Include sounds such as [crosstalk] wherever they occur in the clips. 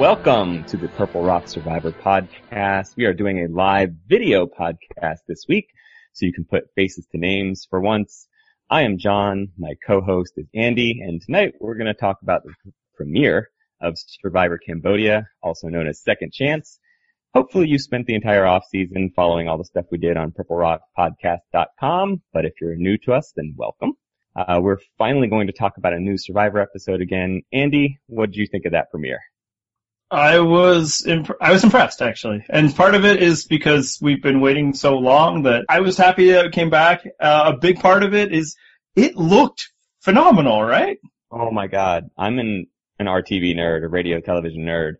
Welcome to the Purple Rock Survivor podcast. We are doing a live video podcast this week, so you can put faces to names for once. I am John, my co-host is Andy, and tonight we're going to talk about the premiere of Survivor Cambodia, also known as Second Chance. Hopefully you spent the entire off season following all the stuff we did on purplerockpodcast.com, but if you're new to us, then welcome. Uh, we're finally going to talk about a new Survivor episode again. Andy, what did you think of that premiere? I was imp- I was impressed actually, and part of it is because we've been waiting so long that I was happy that it came back. Uh, a big part of it is it looked phenomenal, right? Oh my god, I'm an an RTV nerd, a radio television nerd.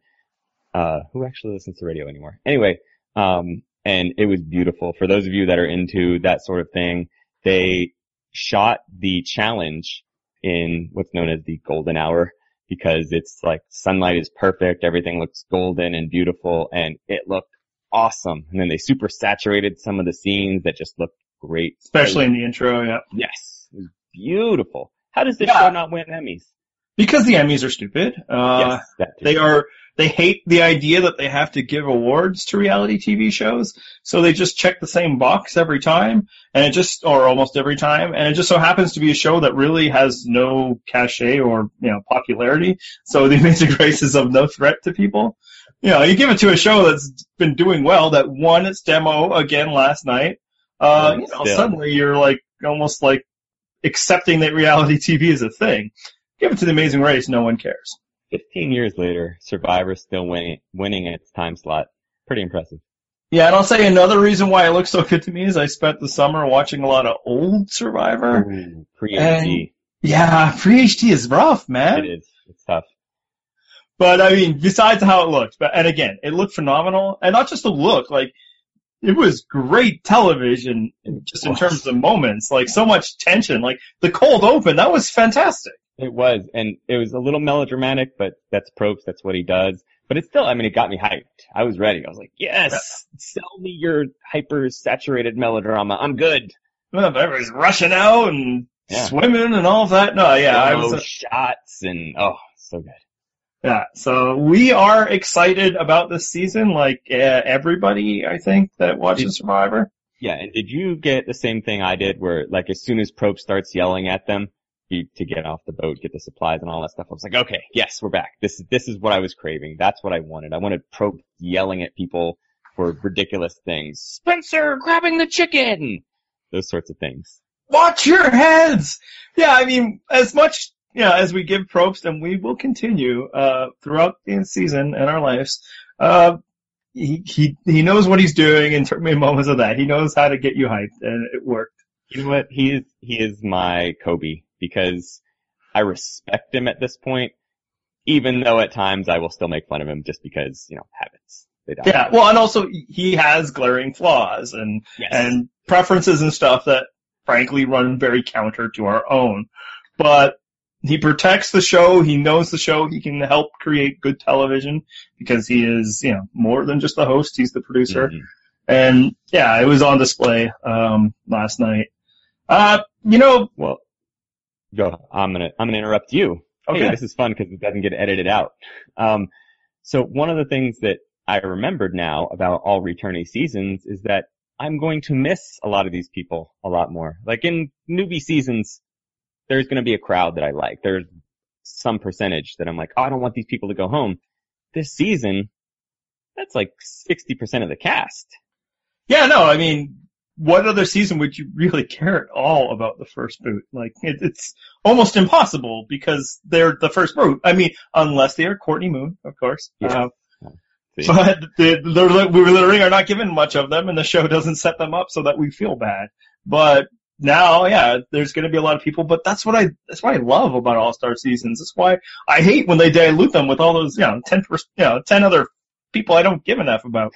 Uh, who actually listens to radio anymore? Anyway, um, and it was beautiful. For those of you that are into that sort of thing, they shot the challenge in what's known as the golden hour because it's like sunlight is perfect, everything looks golden and beautiful, and it looked awesome. And then they super saturated some of the scenes that just looked great. Especially in the intro, yeah. Yes, it was beautiful. How does this Yeah. show not win Emmys? Because the Emmys are stupid. Uh, yes, they are, they hate the idea that they have to give awards to reality TV shows, so they just check the same box every time, and it just, or almost every time, and it just so happens to be a show that really has no cachet or, you know, popularity, so the [laughs] Amazing Race is of no threat to people. You know, you give it to a show that's been doing well, that won its demo again last night, uh, you know, suddenly you're like, almost like accepting that reality TV is a thing. Give it to the Amazing Race, no one cares. 15 years later, Survivor's still winning, winning its time slot. Pretty impressive. Yeah, and I'll say another reason why it looks so good to me is I spent the summer watching a lot of old Survivor. Ooh, pre-HD. Yeah, pre HD is rough, man. It is. It's tough. But I mean, besides how it looked, but and again, it looked phenomenal, and not just the look, like it was great television, just in terms of moments, like so much tension, like the cold open, that was fantastic. It was, and it was a little melodramatic, but that's Probst, that's what he does. But it still, I mean, it got me hyped. I was ready. I was like, yes, sell me your hyper saturated melodrama. I'm good. Well, Everybody's rushing out and Yeah. swimming and all that. No, yeah, I Slow was. shots and, oh, so good. Yeah, so we are excited about this season, like uh, everybody, I think, that watches Survivor. Yeah, and did you get the same thing I did where, like, as soon as Probst starts yelling at them he- to get off the boat, get the supplies and all that stuff, I was like, okay, yes, we're back. This is, this is what I was craving. That's what I wanted. I wanted Probst yelling at people for ridiculous things. Spencer grabbing the chicken! Those sorts of things. Watch your heads! Yeah, I mean, as much, you know, as we give Probst, and we will continue, uh, throughout the season and our lives, uh, he, he, he knows what he's doing in moments of that. He knows how to get you hyped, and it worked. You know what? He is, he is my Kobe because I respect him at this point, even though at times I will still make fun of him just because, you know, habits. They. Yeah, well, and also he has glaring flaws and Yes. and preferences and stuff that frankly run very counter to our own. But he protects the show. He knows the show. He can help create good television because he is, you know, more than just the host. He's the producer. Mhm. And yeah, it was on display, um, last night. Uh, you know, Well, go. I'm gonna I'm gonna interrupt you. okay. Hey, this is fun because it doesn't get edited out. Um, so one of the things that I remembered now about all returnee seasons is that I'm going to miss a lot of these people a lot more. Like in newbie seasons, there's going to be a crowd that I like. There's some percentage that I'm like, oh, I don't want these people to go home. This season, that's like 60% of the cast. Yeah, no, I mean, what other season would you really care at all about the first boot? Like, it, it's almost impossible because they're the first boot. I mean, unless they are Courtney Moon, of course. Yeah. Uh, [laughs] but they, we literally are not given much of them, and the show doesn't set them up so that we feel bad. But now, yeah, there's going to be a lot of people, but that's what I that's what I love about All Star seasons. That's why I hate when they dilute them with all those, you know, ten you know, ten other people I don't give enough about.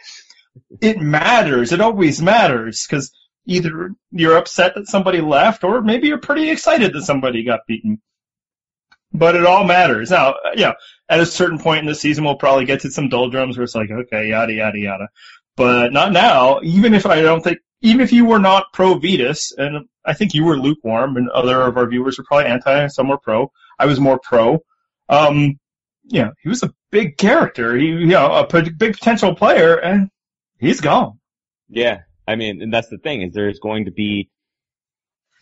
It matters. It always matters because either you're upset that somebody left, or maybe you're pretty excited that somebody got beaten. But it all matters. Now, yeah, at a certain point in the season, we'll probably get to some doldrums where it's like, okay, yada yada yada. But not now. Even if I don't think, even if you were not pro Vytas, and I think you were lukewarm, and other of our viewers were probably anti, some were pro. I was more pro. Um, you know, he was a big character. He, you know, a big potential player, and he's gone. Yeah, I mean, and that's the thing is there's going to be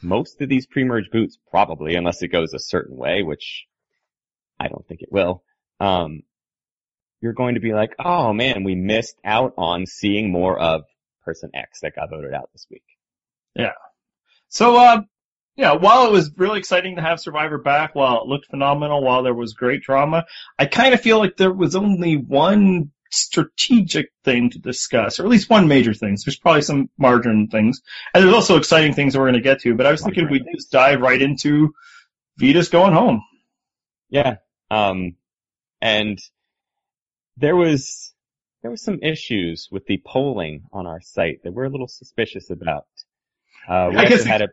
most of these pre-merge boots probably, unless it goes a certain way, which I don't think it will. Um, you're going to be like, oh man, we missed out on seeing more of person X that got voted out this week. Yeah. So, uh, yeah, while it was really exciting to have Survivor back, while it looked phenomenal, while there was great drama, I kind of feel like there was only one strategic thing to discuss, or at least one major thing. So there's probably some margin things, and there's also exciting things that we're going to get to. But I was thinking we just dive right into Vytas going home. Yeah, um, and there was there was some issues with the polling on our site that we're a little suspicious about. Uh, we had a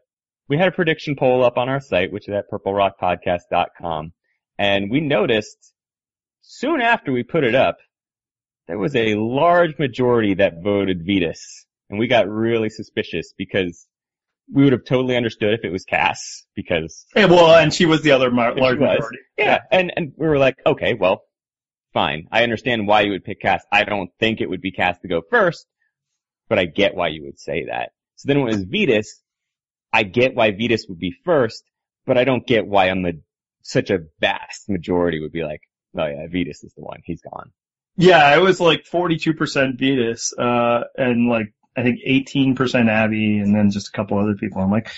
we had a prediction poll up on our site, which is at purplerockpodcast.com, and we noticed soon after we put it up, there was a large majority that voted Vytas, and we got really suspicious because we would have totally understood if it was Kass because Yeah, well, and she was the other mar- large majority. yeah, and and we were like, okay, well, fine. I understand why you would pick Kass. I don't think it would be Kass to go first, but I get why you would say that. So then when it was Vytas, I get why Vytas would be first, but I don't get why on the such a vast majority would be like, oh yeah, Vytas is the one. He's gone. Yeah, it was like 42% Vytas, uh, and like, I think 18% Abby, and then just a couple other people. I'm like,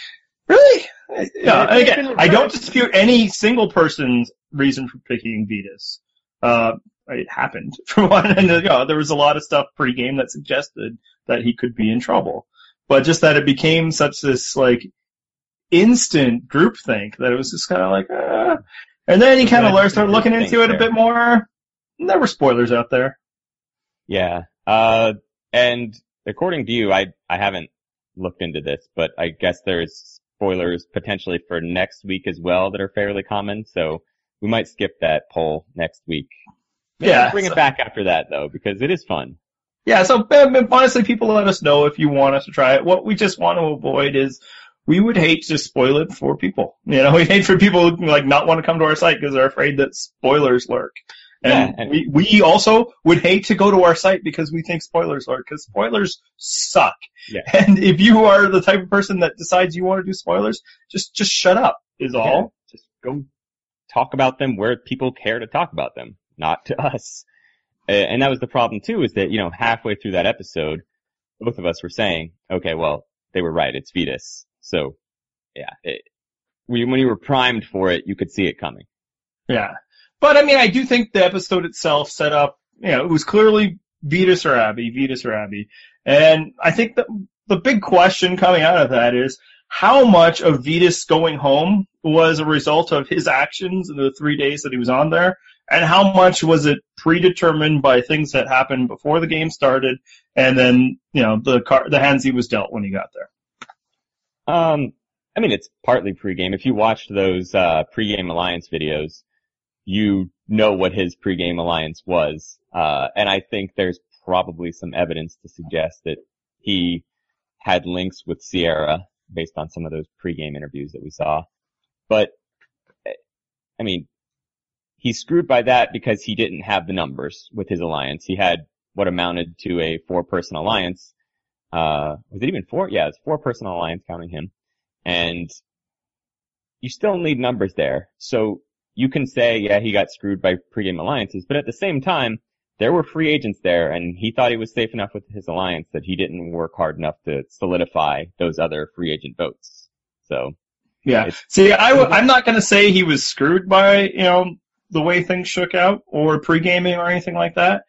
really? Yeah, Yeah, again, I don't dispute any single person's reason for picking Vytas. Uh, it happened [laughs] for one, and you know, there was a lot of stuff pre-game that suggested that he could be in trouble. But just that it became such this like instant groupthink that it was just kind of like, uh, and then you kind of But started looking into groupthink it a bit more. There were spoilers out there. Yeah. Uh, and according to you, I, I haven't looked into this, but I guess there's spoilers potentially for next week as well that are fairly common. So we might skip that poll next week. Maybe Yeah, Bring so- it back after that though, because it is fun. Yeah, so um, honestly, people let us know if you want us to try it. What we just want to avoid is we would hate to spoil it for people. You know, [laughs] we hate for people who like not want to come to our site because they're afraid that spoilers lurk. And, Yeah, and- we, we also would hate to go to our site because we think spoilers are, because spoilers suck. Yeah. And if you are the type of person that decides you want to do spoilers, just, just shut up is all. Yeah, just go talk about them where people care to talk about them, not to us. And that was the problem too, is that, you know, halfway through that episode, both of us were saying, okay, well, they were right, it's Vytas. So, yeah, it, when you were primed for it, you could see it coming. Yeah. But I mean, I do think the episode itself set up, you know, it was clearly Vytas or Abby, Vytas or Abby. And I think the, the big question coming out of that is how much of Vytas going home was a result of his actions in the three days that he was on there and how much was it predetermined by things that happened before the game started and then, you know, the car, the hands he was dealt when he got there. Um, I mean, it's partly pregame. If you watched those, uh, pregame alliance videos, you know what his pregame alliance was. Uh, and I think there's probably some evidence to suggest that he had links with Sierra based on some of those pregame interviews that we saw. But, I mean, he's screwed by that because he didn't have the numbers with his alliance. He had what amounted to a four person alliance. Uh, was it even four? Yeah, it's four person alliance counting him. And you still need numbers there. So you can say, yeah, he got screwed by pregame alliances, but at the same time, there were free agents there and he thought he was safe enough with his alliance that he didn't work hard enough to solidify those other free agent votes. So Yeah. See, I w- I'm not going to say he was screwed by, you know, the way things shook out or pre-gaming or anything like that.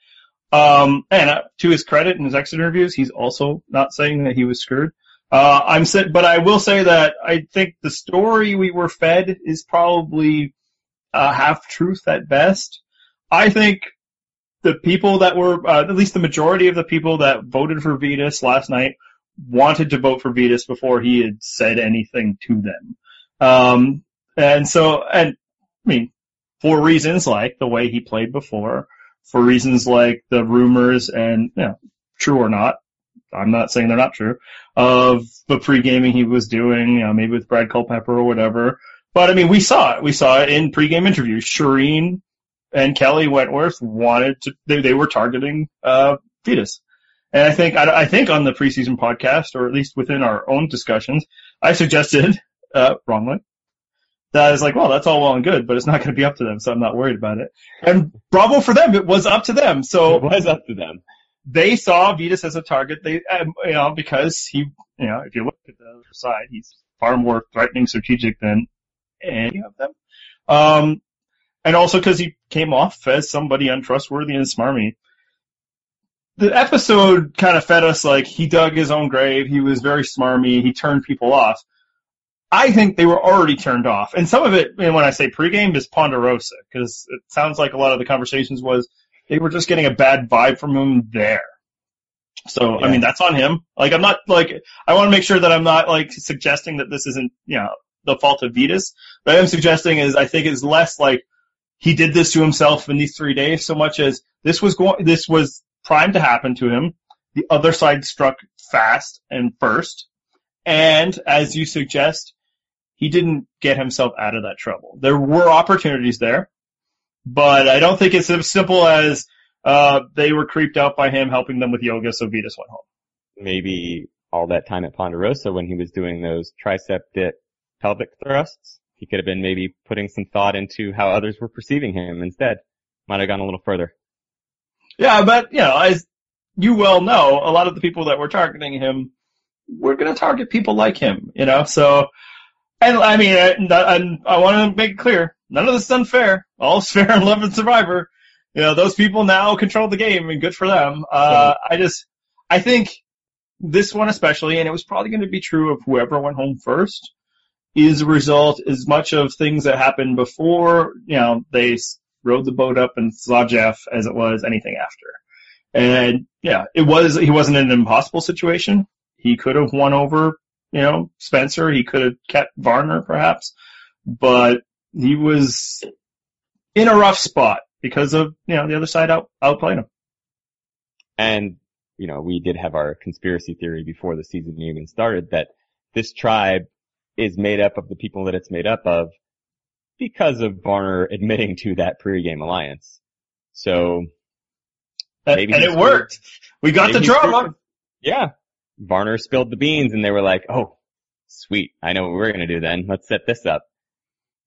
Um, and uh, to his credit in his exit interviews, he's also not saying that he was screwed. Uh, I'm sa- but I will say that I think the story we were fed is probably uh, half truth at best. I think the people that were, uh, at least the majority of the people that voted for Vytas last night wanted to vote for Vytas before he had said anything to them. Um, and so, and I mean, for reasons like the way he played before, for reasons like the rumors and, you know, true or not, I'm not saying they're not true, of the pre-gaming he was doing, you know, maybe with Brad Culpepper or whatever. But I mean, we saw it. We saw it in pregame interviews. Shirin and Kelly Wentworth wanted to, they, they were targeting, uh, Vytas. And I think, I, I think on the preseason podcast, or at least within our own discussions, I suggested, [laughs] uh, wrongly, that I was like, well, that's all well and good, but it's not going to be up to them, so I'm not worried about it. And bravo for them, it was up to them. So it was up to them. They saw Vytas as a target. They, um, you know, because he, you know, if you look at the other side, he's far more threatening, strategic than any of them. Um, and also because he came off as somebody untrustworthy and smarmy. The episode kind of fed us like he dug his own grave. He was very smarmy. He turned people off. I think they were already turned off. And some of it, and when I say pregame, is Ponderosa, because it sounds like a lot of the conversations was they were just getting a bad vibe from him there. So, yeah. I mean, that's on him. Like, I'm not, like, I want to make sure that I'm not, like, suggesting that this isn't, you know, the fault of Vytas. What I'm suggesting is I think it's less like he did this to himself in these three days so much as this was going, this was primed to happen to him. The other side struck fast and first. And as you suggest, he didn't get himself out of that trouble. There were opportunities there, but I don't think it's as simple as uh, they were creeped out by him helping them with yoga, so Vytas went home. Maybe all that time at Ponderosa when he was doing those tricep dip pelvic thrusts, he could have been maybe putting some thought into how others were perceiving him instead. Might have gone a little further. Yeah, but you know, as you well know, a lot of the people that were targeting him were going to target people like him, you know, so and I mean, and I want to make it clear, none of this is unfair. All's [laughs] fair in love and survivor. You know, those people now control the game and good for them. Uh, I just, I think this one especially, and it was probably going to be true of whoever went home first, is a result as much of things that happened before, you know, they rode the boat up and saw Jeff as it was anything after. And yeah, it was, he wasn't in an impossible situation. He could have won over you know, Spencer. He could have kept Varner perhaps, but he was in a rough spot because of, you know, the other side out, outplayed him. And, you know, we did have our conspiracy theory before the season even started that this tribe is made up of the people that it's made up of because of Varner admitting to that pregame alliance. So, and, and it worked. We got the drama. Yeah, Varner spilled the beans and they were like, oh, sweet. I know what we're going to do then. Let's set this up.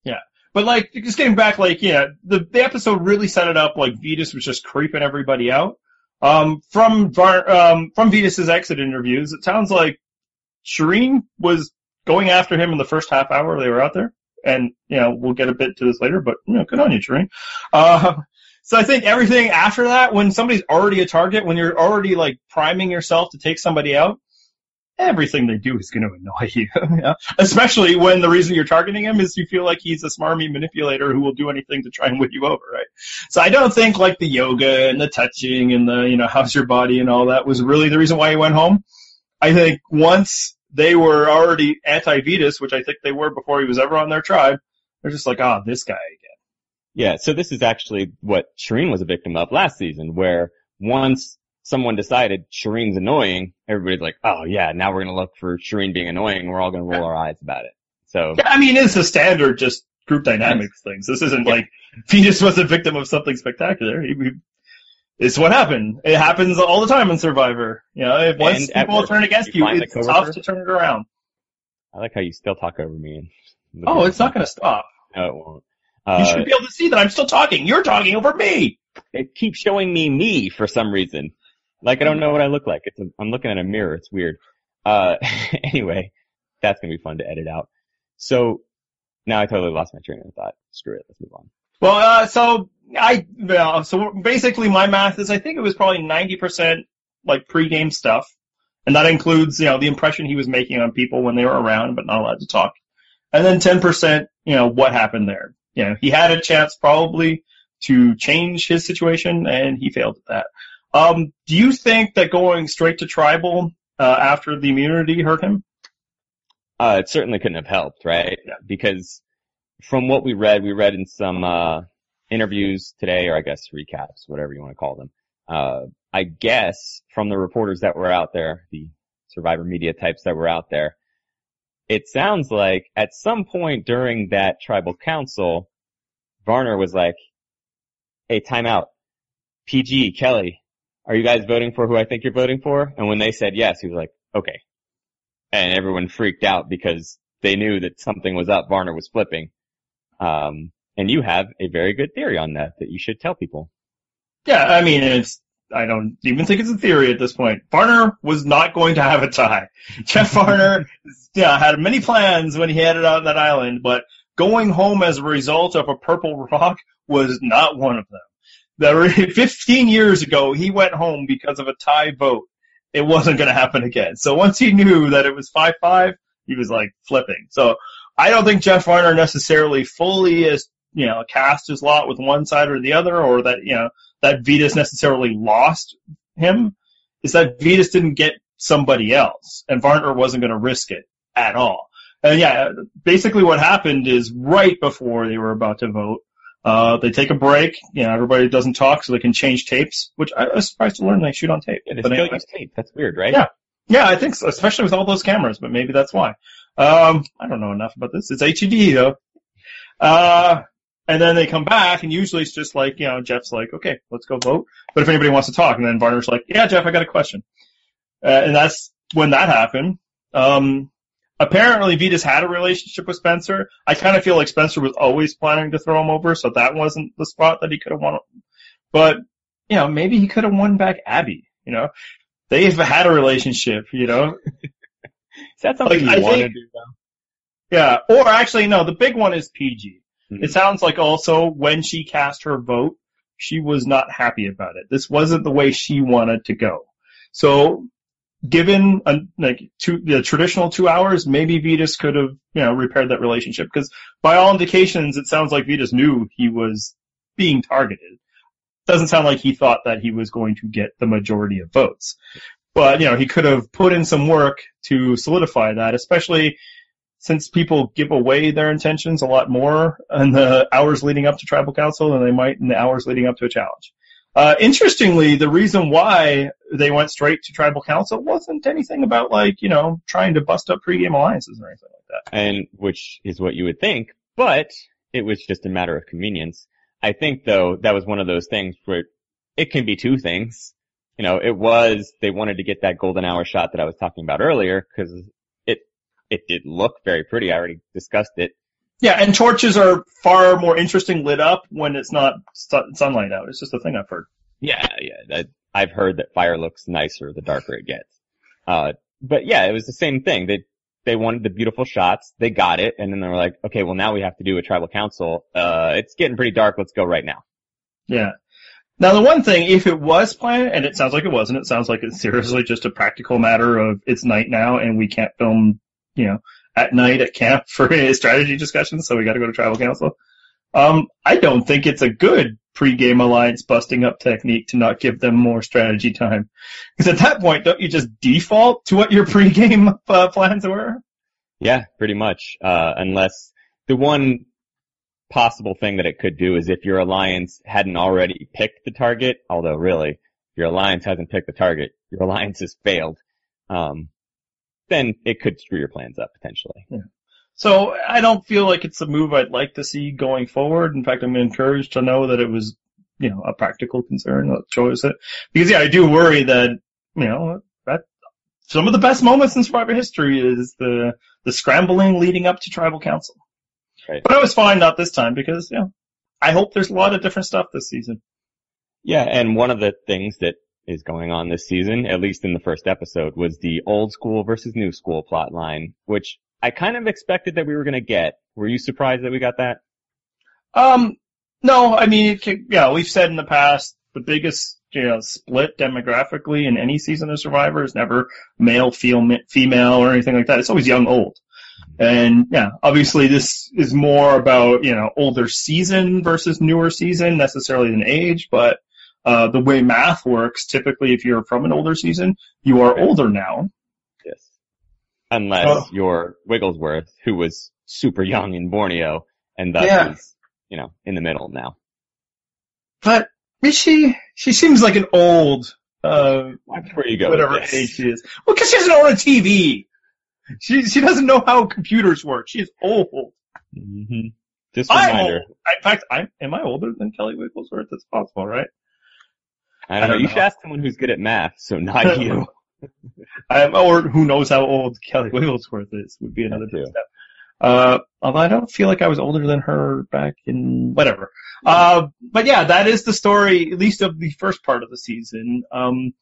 Yeah. But like, just getting back, like, yeah, the, the episode really set it up like Vytas was just creeping everybody out. Um, from Var, um, from Vytas's exit interviews, it sounds like Shirin was going after him in the first half hour they were out there. And, you know, we'll get a bit to this later, but, you know, good on you, Shirin. Uh, [laughs] so I think everything after that, when somebody's already a target, when you're already like priming yourself to take somebody out, everything they do is going to annoy [laughs] you. yeah? Especially when the reason you're targeting him is you feel like he's a smarmy manipulator who will do anything to try and win you over, right? So I don't think like the yoga and the touching and the, you know, how's your body and all that was really the reason why he went home. I think once they were already anti-Vytas, which I think they were before he was ever on their tribe, they're just like, oh, this guy again. Yeah, so this is actually what Shirin was a victim of last season, where once someone decided Shirin's annoying, everybody's like, oh yeah, now we're gonna look for Shirin being annoying, we're all gonna roll our eyes about it. So. Yeah, I mean, it's a standard just group dynamics things. This isn't like Vytas was a victim of something spectacular. He, it's what happened. It happens all the time in Survivor. You know, if once and people turn against you, you it's tough to turn it around. I like how you still talk over me. Oh, it's not going to stop. No, it won't. Uh, you should be able to see that I'm still talking. You're talking over me. It keeps showing me me for some reason. Like I don't know what I look like. It's a, I'm looking at a mirror. It's weird. Uh, [laughs] anyway, that's gonna be fun to edit out. So now I totally lost my train of thought. Screw it. Let's move on. Well, uh, so I, well, so basically my math is I think it was probably 90% like pre-game stuff. And that includes, you know, the impression he was making on people when they were around but not allowed to talk. And then 10%, you know, what happened there you know, he had a chance probably to change his situation and he failed at that. Um, do you think that going straight to tribal uh, after the immunity hurt him? Uh, it certainly couldn't have helped, right? Yeah. Because from what we read, we read in some uh, interviews today, or I guess recaps, whatever you want to call them. Uh, I guess from the reporters that were out there, the survivor media types that were out there, it sounds like at some point during that tribal council, Varner was like, hey, time out. PG, Kelly, are you guys voting for who I think you're voting for? And when they said yes, he was like, okay. And everyone freaked out because they knew that something was up. Varner was flipping. Um, and you have a very good theory on that that you should tell people. Yeah, I mean, it's, I don't even think it's a theory at this point. Varner was not going to have a tie. [laughs] Jeff Varner, yeah, had many plans when he headed out on that island, but going home as a result of a purple [laughs] rock was not one of them. The, [laughs] 15 years ago, he went home because of a tie vote. It wasn't going to happen again. So once he knew that it was 5-5, he was like flipping. So I don't think Jeff Varner necessarily fully is, you know, cast his lot with one side or the other, or that, you know, that Vytas necessarily lost him. Is that Vytas didn't get somebody else, and Varner wasn't going to risk it at all. And yeah, basically what happened is right before they were about to vote, uh, they take a break. You know, everybody doesn't talk so they can change tapes, which I was surprised to learn they shoot on tape. Yeah, they But still anyway. use tape. That's weird, right? Yeah. Yeah, I think so, especially with all those cameras, but maybe that's why. Um, I don't know enough about this. It's HED though. Uh, and then they come back and usually it's just like, you know, Jeff's like, okay, let's go vote. But if anybody wants to talk, and then Varner's like, yeah, Jeff, I got a question. Uh, and that's when that happened. Um, apparently Vytas had a relationship with Spencer. I kind of feel like Spencer was always planning to throw him over, so that wasn't the spot that he could have won. But, you know, maybe he could have won back Abby, you know? They've had a relationship, you know? [laughs] Is that something Like, you I want to do though? Yeah. Or actually, no, the big one is PG. Mhm. It sounds like also when she cast her vote, she was not happy about it. This wasn't the way she wanted to go. So, given a, like two, the traditional two hours, maybe Vytas could have, you know, repaired that relationship. Because by all indications, it sounds like Vytas knew he was being targeted. Doesn't sound like he thought that he was going to get the majority of votes. But, you know, he could have put in some work to solidify that, especially since people give away their intentions a lot more in the hours leading up to tribal council than they might in the hours leading up to a challenge. Uh, interestingly, the reason why they went straight to tribal council wasn't anything about like, you know, trying to bust up pregame alliances or anything like that. and which is what you would think, but it was just a matter of convenience. I think though that was one of those things where it can be two things. You know, it was they wanted to get that golden hour shot that I was talking about earlier because it did look very pretty. I already discussed it. Yeah, and torches are far more interesting lit up when it's not su- sunlight out. It's just a thing I've heard. Yeah, yeah. That, I've heard that fire looks nicer the darker it gets. Uh, but yeah, it was the same thing. They they wanted the beautiful shots. They got it, and then they were like, okay, well now we have to do a tribal council. Uh, it's getting pretty dark. Let's go right now. Yeah. Now the one thing, if it was planned, and it sounds like it wasn't, it sounds like it's seriously just a practical matter of it's night now and we can't film, you know, at night at camp [laughs] for a strategy discussion, so we gotta go to tribal council. Um, I don't think it's a good pre-game alliance busting up technique to not give them more strategy time. Because at that point, don't you just default to what your pre-game uh, plans were? Yeah, pretty much. Uh, unless the one possible thing that it could do is if your alliance hadn't already picked the target, although really, your alliance hasn't picked the target, your [laughs] alliance has failed. Um, then it could screw your plans up potentially. Yeah. So I don't feel like it's a move I'd like to see going forward. In fact, I'm encouraged to know that it was, you know, a practical concern that chose it. Because yeah, I do worry that, you know, that some of the best moments in Survivor history is the, the scrambling leading up to tribal council. Right. But I was fine not this time because, you know, I hope there's a lot of different stuff this season. Yeah, and one of the things that is going on this season, at least in the first episode, was the old school versus new school plot line, which I kind of expected that we were going to get. Were you surprised that we got that? Um, no, I mean, can, yeah, we've said in the past, the biggest, you know, split demographically in any season of Survivor is never male, fem- female, or anything like that. It's always young, old. And yeah, obviously this is more about, you know, older season versus newer season necessarily than age, but, uh, the way math works, typically if you're from an older season, you are older now. Yes. Unless Oh. you're Wigglesworth, who was super young in Borneo, and thus Yeah. is, you know, in the middle now. But she, she seems like an old, uh, where you go. whatever age she is. Well, because she doesn't own a TV. She she doesn't know how computers work. She is old. hmm Just a I'm reminder. old. In fact, I am I older than Kelly Wigglesworth? It's possible, right? I don't I know. don't You know. should ask someone who's good at math, so not [laughs] you. I'm, or who knows how old Kelly Wigglesworth is would be another too. step. Uh, although I don't feel like I was older than her back in whatever. Uh, but yeah, that is the story, at least of the first part of the season. Um,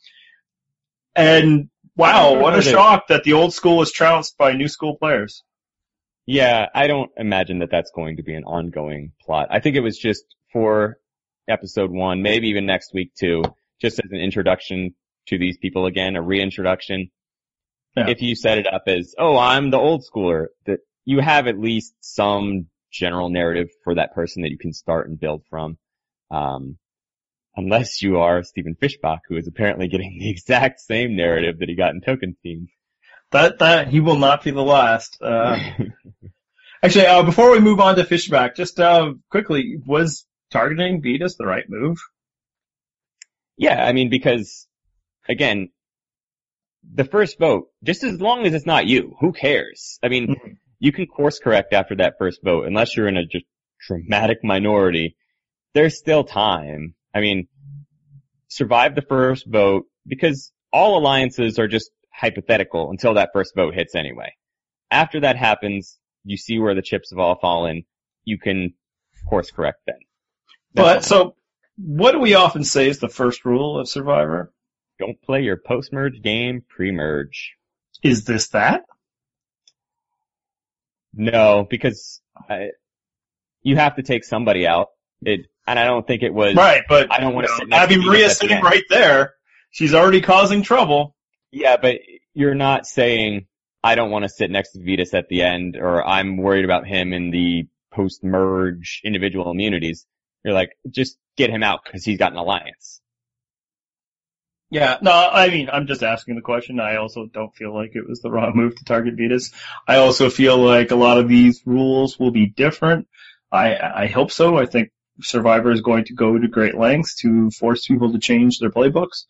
and wow, what a shock that the old school was trounced by new school players. Yeah, I don't imagine that that's going to be an ongoing plot. I think it was just for episode one, maybe even next week too, just as an introduction to these people again, a reintroduction. Yeah. If you set it up as, oh, I'm the old schooler, that you have at least some general narrative for that person that you can start and build from. Um, unless you are Stephen Fishbach, who is apparently getting [laughs] the exact same narrative that he got in Tocantins. That, that, he will not be the last. Uh, [laughs] actually, uh, before we move on to Fishbach, just, uh, quickly, was targeting Vytas the right move? Yeah, I mean, because again, the first vote, just as long as it's not you, who cares? I mean, Mhm. you can course correct after that first vote, unless you're in a just dramatic minority. There's still time. I mean, survive the first vote because all alliances are just hypothetical until that first vote hits anyway. After that happens, you see where the chips have all fallen. You can course correct then. But so, what do we often say is the first rule of Survivor? don't play your post-merge game pre-merge. Is this that? No, because I, you have to take somebody out. It, and I don't think it was. Right, but I don't wanna you know, Abby to Maria's at the sitting right there. She's already causing trouble. Yeah, but you're not saying I don't want to sit next to Vytas at the end, or I'm worried about him in the post-merge individual immunities. You're like, just get him out because he's got an alliance. Yeah, no, I mean, I'm just asking the question. I also don't feel like it was the wrong move to target Vytas. I also feel like a lot of these rules will be different. I, I hope so. I think Survivor is going to go to great lengths to force people to change their playbooks.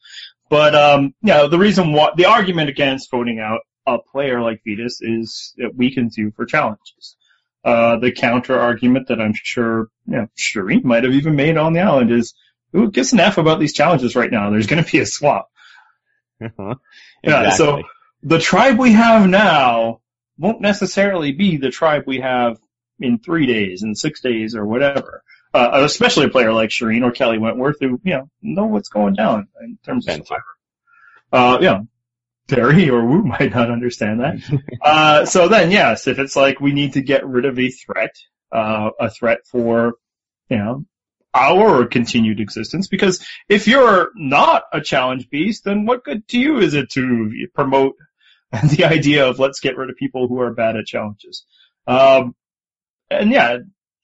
But, um, yeah, the reason why, the argument against voting out a player like Vytas is it weakens you for challenges. Uh, the counter argument that I'm sure, you know, Shirin might have even made on the island is, who gives an F about these challenges right now? There's going to be a swap. [laughs] exactly. Yeah, so- The tribe we have now won't necessarily be the tribe we have in three days, in six days, or whatever. Uh, especially a player like Shirin or Kelly Wentworth who, you know, know what's going down in terms of. Survivor. Uh, yeah. Terry or Woo might not understand that. [laughs] uh, so then yes, if it's like we need to get rid of a threat, uh, a threat for, you know, our continued existence, because if you're not a challenge beast, then what good to you is it to promote [laughs] the idea of let's get rid of people who are bad at challenges? Um, and yeah,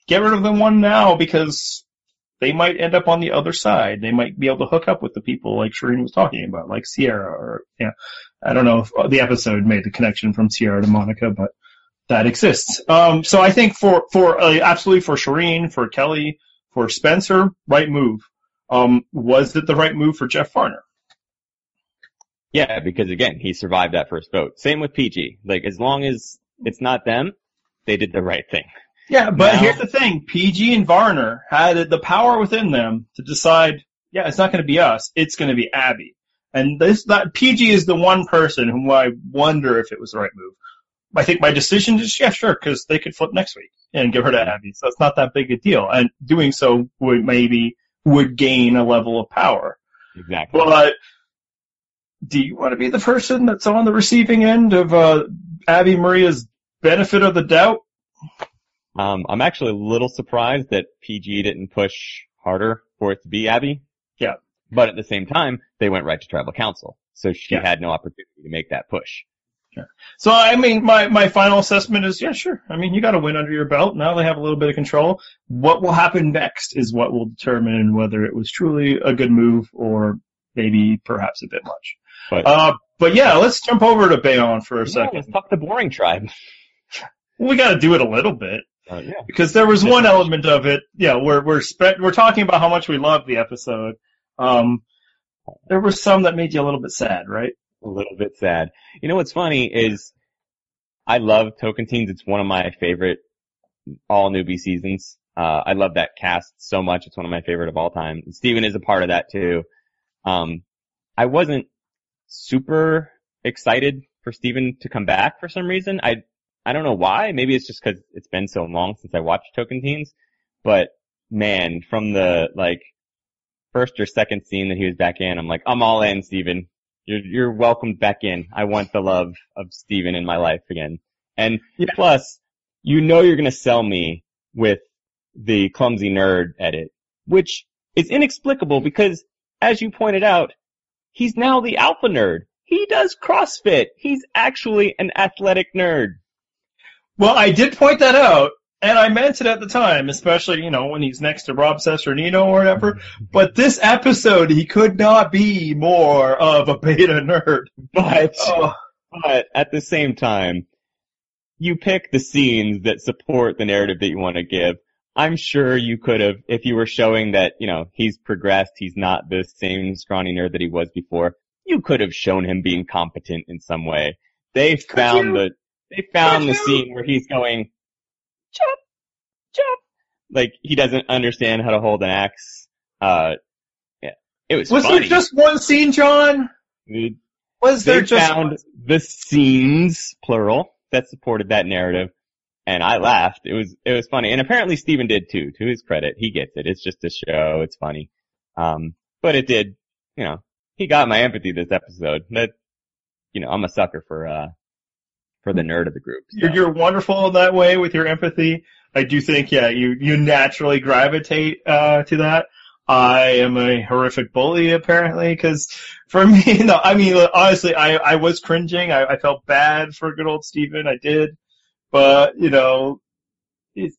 get rid of them one now because they might end up on the other side. They might be able to hook up with the people like Shirin was talking about, like Sierra or, yeah, I don't know if the episode made the connection from Sierra to Monica, but that exists. Um, so I think for, for, uh, absolutely for Shirin, for Kelly, for Spencer, right move. Um, was it the right move for Jeff Varner? Yeah, because again, he survived that first vote. Same with PG. Like, as long as it's not them, they did the right thing. Yeah, but Now- here's the thing. PG and Varner had the power within them to decide, yeah, it's not going to be us. It's going to be Abby. And this, that PG is the one person whom I wonder if it was the right move. I think my decision is, yeah, sure, because they could flip next week and give her to Abby. So it's not that big a deal. And doing so would maybe, would gain a level of power. Exactly. But do you want to be the person that's on the receiving end of, uh, Abby Maria's benefit of the doubt? Um, I'm actually a little surprised that PG didn't push harder for it to be Abby. Yeah. But at the same time, they went right to tribal council. So she Yeah. had no opportunity to make that push. So I mean, my my final assessment is, yeah, sure. I mean, you got a win under your belt. Now they have a little bit of control. What will happen next is what will determine whether it was truly a good move or maybe perhaps a bit much. But Uh, but yeah, let's jump over to Bayon for a no, second. let's talk the boring tribe. [laughs] We got to do it a little bit Uh, yeah. because there was one element of it. Yeah, we're we're spe- we're talking about how much we love the episode. Um, there were some that made you a little bit sad, right? a little bit sad. You know what's funny is I love Tocantins. It's one of my favorite all newbie seasons. Uh, I love that cast so much. It's one of my favorite of all time. Stephen is a part of that too. Um, I wasn't super excited for Stephen to come back for some reason. I, I don't know why. Maybe it's just cause it's been so long since I watched Tocantins, but man, from the like first or second scene that he was back in, I'm like, I'm all in, Stephen. You're, you're welcomed back in. I want the love of Stephen in my life again. And Yeah. plus, you know you're gonna sell me with the clumsy nerd edit, which is inexplicable because, as you pointed out, he's now the alpha nerd. He does CrossFit. He's actually an athletic nerd. Well, I did point that out, and I meant it at the time, especially, you know, when he's next to Rob Cesternino or whatever. But this episode, he could not be more of a beta nerd. But, [laughs] Oh, but at the same time, you pick the scenes that support the narrative that you want to give. I'm sure you could have, if you were showing that, you know, he's progressed, he's not the same scrawny nerd that he was before, you could have shown him being competent in some way. They found the, they found the scene where he's going, chop, chop. Like, he doesn't understand how to hold an axe. Uh, yeah. It was, was funny. there just one scene, John? Dude, Was there just found the scenes, plural, that supported that narrative. And I laughed. It was, it was funny. And apparently Stephen did too, to his credit. He gets it. It's just a show. It's funny. Um, but it did, you know, he got my empathy this episode. That, you know, I'm a sucker for, uh, for the nerd of the group. so. You're, you're wonderful in that way with your empathy. I do think, yeah, you, you naturally gravitate, uh, to that. I am a horrific bully apparently because for [laughs] me, no, I mean, honestly, I, I was cringing. I, I felt bad for good old Stephen. I did. But, you know, is,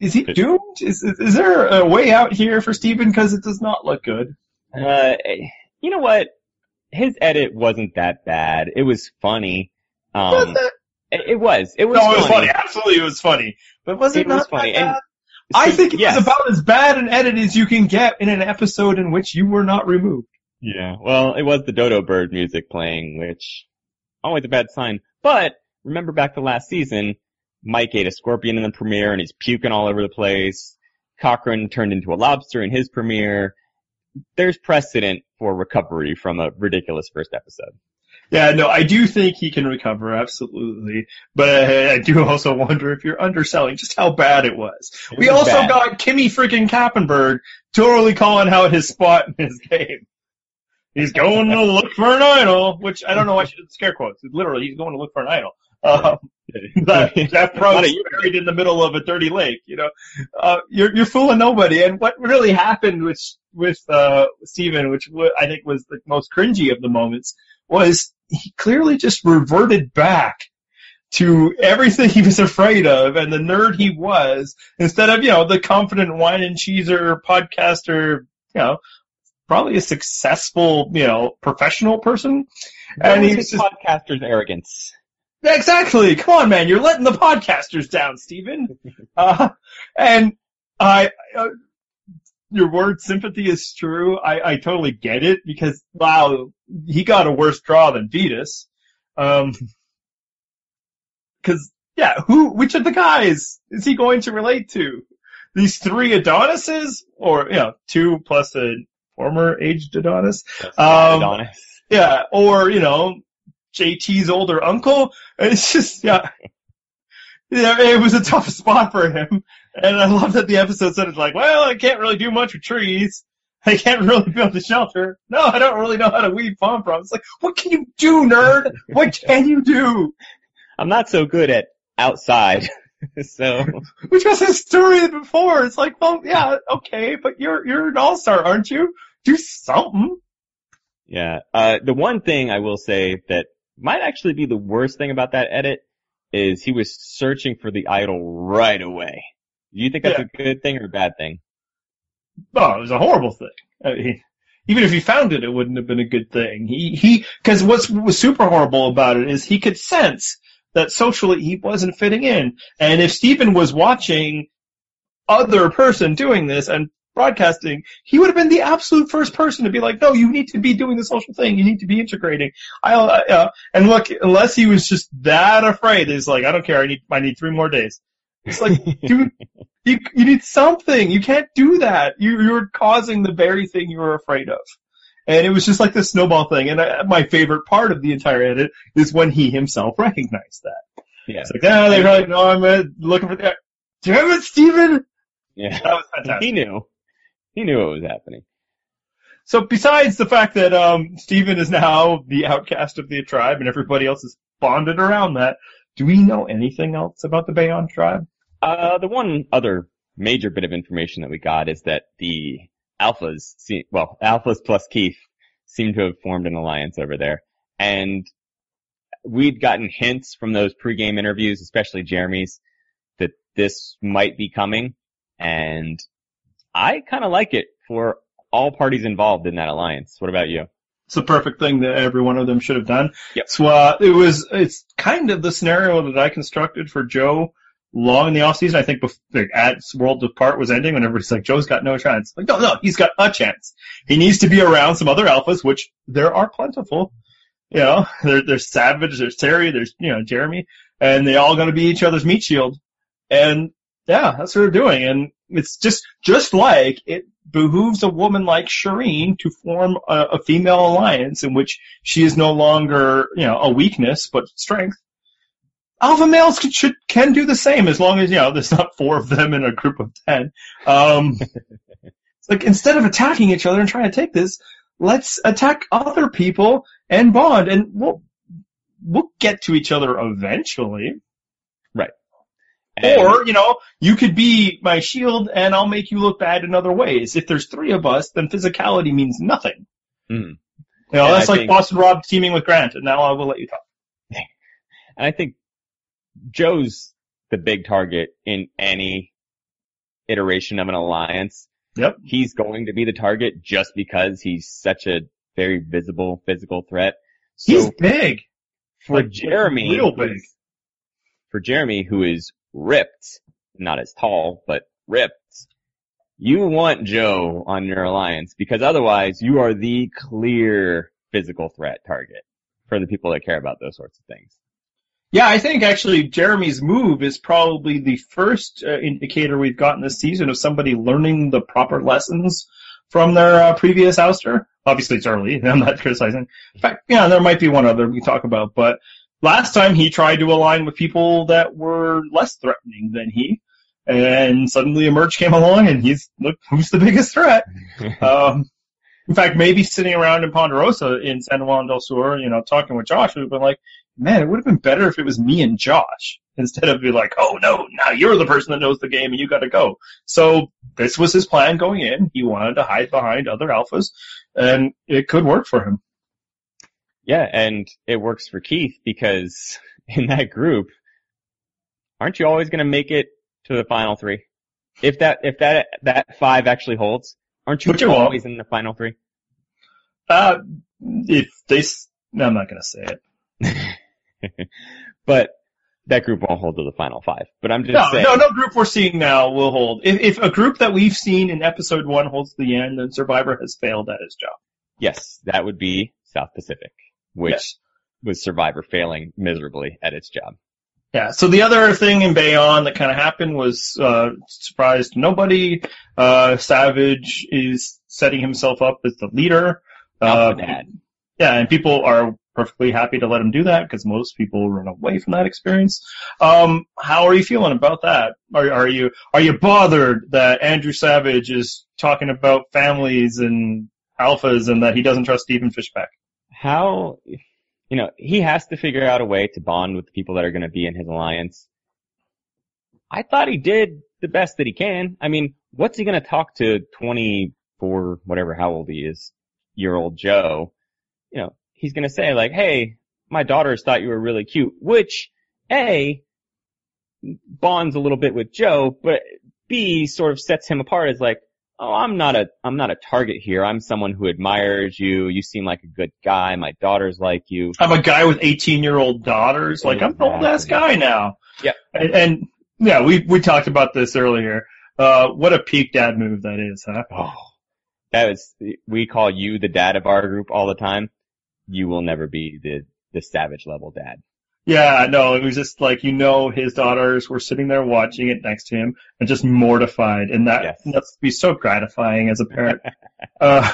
is he doomed? Is, is, there a way out here for Stephen? Cause it does not look good. Uh, you know what? His edit wasn't that bad. It was funny. Um, it? it, it was. It was no, it was funny. funny. Absolutely, it was funny. But was it, It was funny. And bad? I think it yes. was about as bad an edit as you can get in an episode in which you were not removed. Yeah, well, it was the Dodo Bird music playing, which always a bad sign. But remember back to last season, Mike ate a scorpion in the premiere and he's puking all over the place. Cochran turned into a lobster in his premiere. There's precedent for recovery from a ridiculous first episode. Yeah, no, I do think he can recover, absolutely. But I, I do also wonder if you're underselling just how bad it was. It we was also bad. got Kimmi freaking Kappenberg totally calling out his spot in his game. He's going to look for an idol, which I don't know why she did scare quotes. Literally, he's going to look for an idol. Um, that Jeff Not Probst buried in the middle of a dirty lake, you know. Uh, you're, you're fooling nobody. And what really happened with, with, uh, Stephen, which wa- I think was the most cringy of the moments, was he clearly just reverted back to everything he was afraid of and the nerd he was instead of, you know, the confident wine and cheeser podcaster, you know, probably a successful, you know, professional person. That And he's he just, podcaster's arrogance. Exactly. Come on, man. You're letting the podcasters down, Stephen. [laughs] Uh, and I, uh, your word sympathy is true. I, I totally get it because wow, he got a worse draw than Vytas. Um, cause yeah, who, which of the guys is he going to relate to? These three Adonises or, you know, two plus a former aged Adonis? Um, Adonis. Yeah, or, you know, JT's older uncle. It's just, yeah. [laughs] Yeah, it was a tough spot for him. And I love that the episode said it's like, well, I can't really do much with trees. [laughs] I can't really build a shelter. No, I don't really know how to weed palm fronds. It's like, what can you do, nerd? What can you do? I'm not so good at outside. [laughs] so, Which was his story before. It's like, well, yeah, okay, but you're, you're an all-star, aren't you? Do something. Yeah. Uh, the one thing I will say that might actually be the worst thing about that edit is he was searching for the idol right away. Do you think that's Yeah. a good thing or a bad thing? No, it was a horrible thing. Uh, I mean, even if he found it, it wouldn't have been a good thing. He, he, cause what's, was super horrible about it is he could sense that socially he wasn't fitting in. And if Stephen was watching other person doing this and broadcasting, he would have been the absolute first person to be like, no, you need to be doing the social thing. You need to be integrating. I, uh, and look, unless he was just that afraid, he's like, I don't care. I need, I need three more days. It's like, [laughs] dude, you, you need something. You can't do that. You, you're causing the very thing you were afraid of. And it was just like this snowball thing. And I, my favorite part of the entire edit is when he himself recognized that. Yeah. It's like, ah, they probably know I'm uh, looking for the. Damn it, Steven! Yeah. That was [laughs] fantastic. He knew. He knew what was happening. So besides the fact that um, Stephen is now the outcast of the tribe and everybody else is bonded around that, do we know anything else about the Bayon tribe? Uh, the one other major bit of information that we got is that the Alphas, see, well, Alphas plus Keith seem to have formed an alliance over there. And we'd gotten hints from those pregame interviews, especially Jeremy's, that this might be coming. And I kind of like it for all parties involved in that alliance. What about you? It's the perfect thing that every one of them should have done. Yep. So uh, it was it's kind of the scenario that I constructed for Joe long in the offseason. I think before, like, as World Apart was ending when everybody's like, Joe's got no chance. Like, no, no, he's got a chance. He needs to be around some other alphas, which there are plentiful. You know, [laughs] there, there's Savage, there's Terry, there's, you know, Jeremy, and they all gonna be each other's meat shield. And yeah, that's what they're doing. And it's just, just like it behooves a woman like Shirin to form a, a female alliance in which she is no longer, you know, a weakness, but strength. Alpha males can, should, can do the same as long as, you know, there's not four of them in a group of ten. Um, it's [laughs] like instead of attacking each other and trying to take this, let's attack other people and bond and we'll, we'll get to each other eventually. And- Or, you know, you could be my shield and I'll make you look bad in other ways. If there's three of us, then physicality means nothing. Mhm. You know, And that's I like think- Boston Rob teaming with Grant, and now I will let you talk. [laughs] And I think Joe's the big target in any iteration of an alliance. Yep. He's going to be the target just because he's such a very visible physical threat. So He's big. for like, Jeremy, real big. for Jeremy, who is ripped, not as tall, but ripped, you want Joe on your alliance because otherwise you are the clear physical threat target for the people that care about those sorts of things. Yeah, I think actually Jeremy's move is probably the first uh, indicator we've gotten this season of somebody learning the proper lessons from their uh, previous ouster. Obviously it's early, [laughs] I'm not criticizing. In fact, yeah, there might be one other we talk about, but last time he tried to align with people that were less threatening than he, and suddenly Emerge came along and he's, look, who's the biggest threat? [laughs] Um, in fact, maybe sitting around in Ponderosa in San Juan del Sur, you know, talking with Josh, we've been like, man, it would have been better if it was me and Josh instead of be like, oh no, now you're the person that knows the game and you got to go. So this was his plan going in. He wanted to hide behind other alphas, and it could work for him. Yeah, and it works for Keith because [laughs] in that group, aren't you always going to make it to the final three? If that if that that five actually holds, aren't you won't. always in the final three? Uh, if they, no, I'm not going to say it. [laughs] but that group won't hold to the final five. But I'm just No, saying. no, no group we're seeing now will hold. If, if a group that we've seen in episode one holds to the end, then Survivor has failed at his job. Yes, that would be South Pacific, which Yes. was Survivor failing miserably at its job. Yeah. So the other thing in Bayon that kind of happened was uh, surprise to nobody. Uh, Savage is setting himself up as the leader. Uh, yeah, and people are perfectly happy to let him do that because most people run away from that experience. Um, how are you feeling about that? Are, are you are you bothered that Andrew Savage is talking about families and alphas and that he doesn't trust Stephen Fishbach? How, you know, he has to figure out a way to bond with the people that are going to be in his alliance. I thought he did the best that he can. I mean, what's he going to talk to 24, whatever, how old he is, year old Joe? You know, he's going to say like, hey, my daughters thought you were really cute, which A, bonds a little bit with Joe, but B, sort of sets him apart as like, oh, I'm not a, I'm not a target here. I'm someone who admires you. You seem like a good guy. My daughters like you. I'm a guy with 18 year old daughters. Like I'm an old ass guy now. Yeah. And, and yeah, we we talked about this earlier. Uh, what a peak dad move that is, huh? Oh, that was, we call you the dad of our group all the time. You will never be the, the savage level dad. Yeah, no, it was just like, you know, his daughters were sitting there watching it next to him and just mortified. And that, Yes. that's be so gratifying as a parent. [laughs] uh,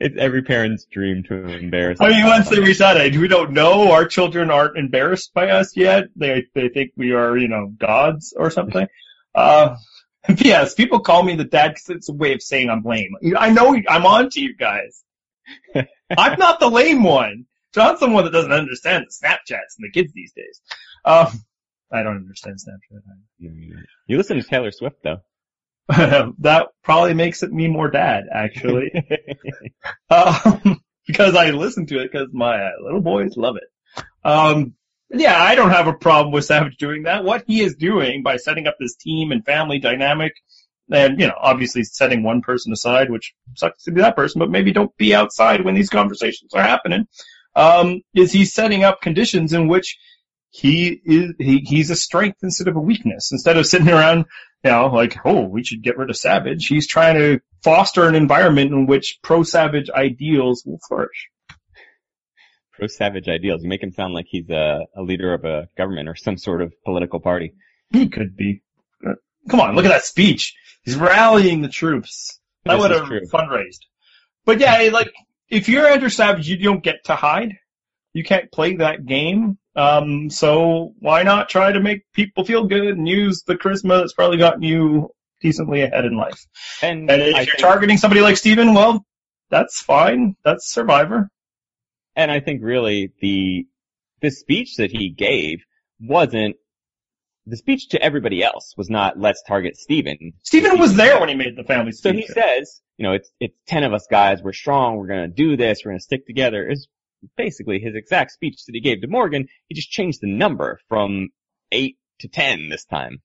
It's every parent's dream to embarrass. I mean, once they reach that age, we don't know. Our children aren't embarrassed by us yet. They, they think we are, you know, gods or something. [laughs] Uh, [laughs] yes, people call me the dad because it's a way of saying I'm lame. I know I'm on to you guys. I'm not the lame one. John's the one that doesn't understand the Snapchats and the kids these days. Um, I don't understand Snapchat. You listen to Taylor Swift though. [laughs] that probably makes it me more dad, actually. [laughs] um, [laughs] because I listen to it because my little boys love it. Um, yeah, I don't have a problem with Savage doing that. What he is doing by setting up this team and family dynamic, and you know, obviously setting one person aside, which sucks to be that person, but maybe don't be outside when these conversations are happening. Um, is he's setting up conditions in which he is he, he's a strength instead of a weakness. Instead of sitting around, you know, like, oh, we should get rid of Savage. He's trying to foster an environment in which pro-Savage ideals will flourish. Pro savage ideals. You make him sound like he's a, a leader of a government or some sort of political party. He could be. Come on, look at that speech. He's rallying the troops. That This would have fundraised. But yeah, like, if you're Andrew Savage, you don't get to hide. You can't play that game. Um, so why not try to make people feel good and use the charisma that's probably gotten you decently ahead in life? And, And if I you're think, targeting somebody like Stephen, well, that's fine. That's Survivor. and I think really the the speech that he gave wasn't the speech to everybody else was not let's target Stephen. Stephen was there when he made the family So he says, you know, it's it's ten of us guys, we're strong, we're gonna do this, we're gonna stick together. Is basically his exact speech that he gave to Morgan. He just changed the number from eight to ten this time.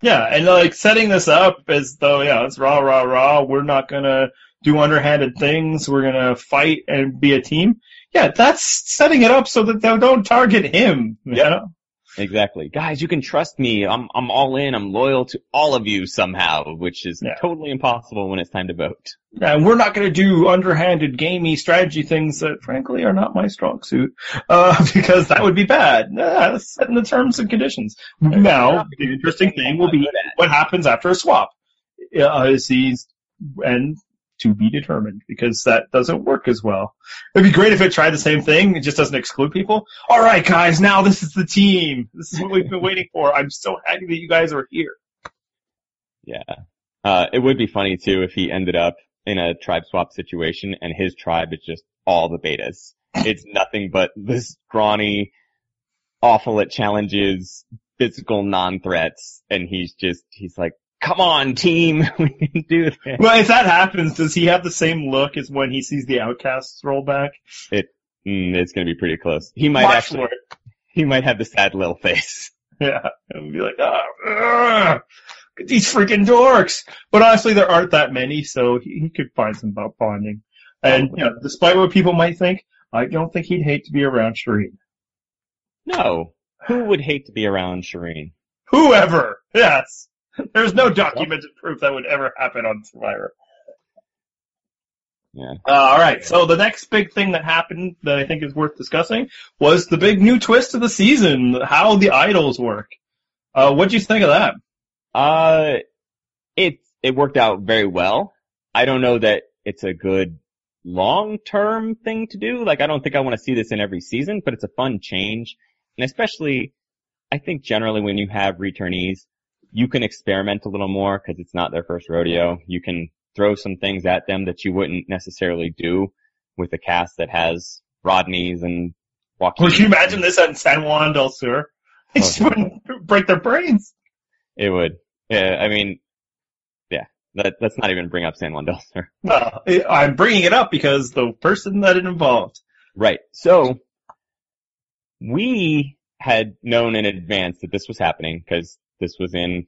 Yeah, and like setting this up as though, yeah, it's rah, rah, rah, we're not gonna do underhanded things, we're gonna fight and be a team. Yeah, that's setting it up so that they don't target him. You know? Exactly. Guys, you can trust me. I'm I'm all in. I'm loyal to all of you somehow, which is Yeah. totally impossible when it's time to vote. And we're not gonna do underhanded, gamey strategy things that frankly are not my strong suit, uh, [laughs] because that would be bad. Yeah, that's setting the terms and conditions. Now, the interesting thing will be what happens after a swap. Uh, is he's, and to be determined because that doesn't work as well. It'd be great if it tried the same thing. It just doesn't exclude people. All right, guys, now this is the team. This is what we've been waiting for. I'm so happy that you guys are here. Yeah. Uh, it would be funny too if he ended up in a tribe swap situation and his tribe is just all the betas. It's nothing but this scrawny, awful at challenges, physical non-threats, and he's just, he's like, come on team, [laughs] we can do this. Well, if that happens, does he have the same look as when he sees the outcasts roll back? Mm, it's gonna be pretty close. He might Watch actually, he might have the sad little face. [laughs] Yeah, and be like, ah, ugh, these freaking dorks. But honestly, there aren't that many, so he, he could find some bonding. And you know, despite what people might think, I don't think he'd hate to be around Shirin. No. Who would hate to be around Shirin? Whoever, yes. [laughs] There's no documented proof that would ever happen on Survivor. Yeah. Uh, all right. So the next big thing that happened that I think is worth discussing was the big new twist of the season: how the idols work. Uh, what do you think of that? Uh, it, it worked out very well. I don't know that it's a good long-term thing to do. Like, I don't think I want to see this in every season, but it's a fun change. And especially, I think generally when you have returnees, you can experiment a little more because it's not their first rodeo. You can throw some things at them that you wouldn't necessarily do with a cast that has Rodneys and Joaquin. Would you imagine this at San Juan del Sur? [laughs] It just wouldn't break their brains. It would. Yeah, I mean, yeah, that, let's not even bring up San Juan del Sur. [laughs] Well, I'm bringing it up because the person that it involved. Right. So we had known in advance that this was happening because this was in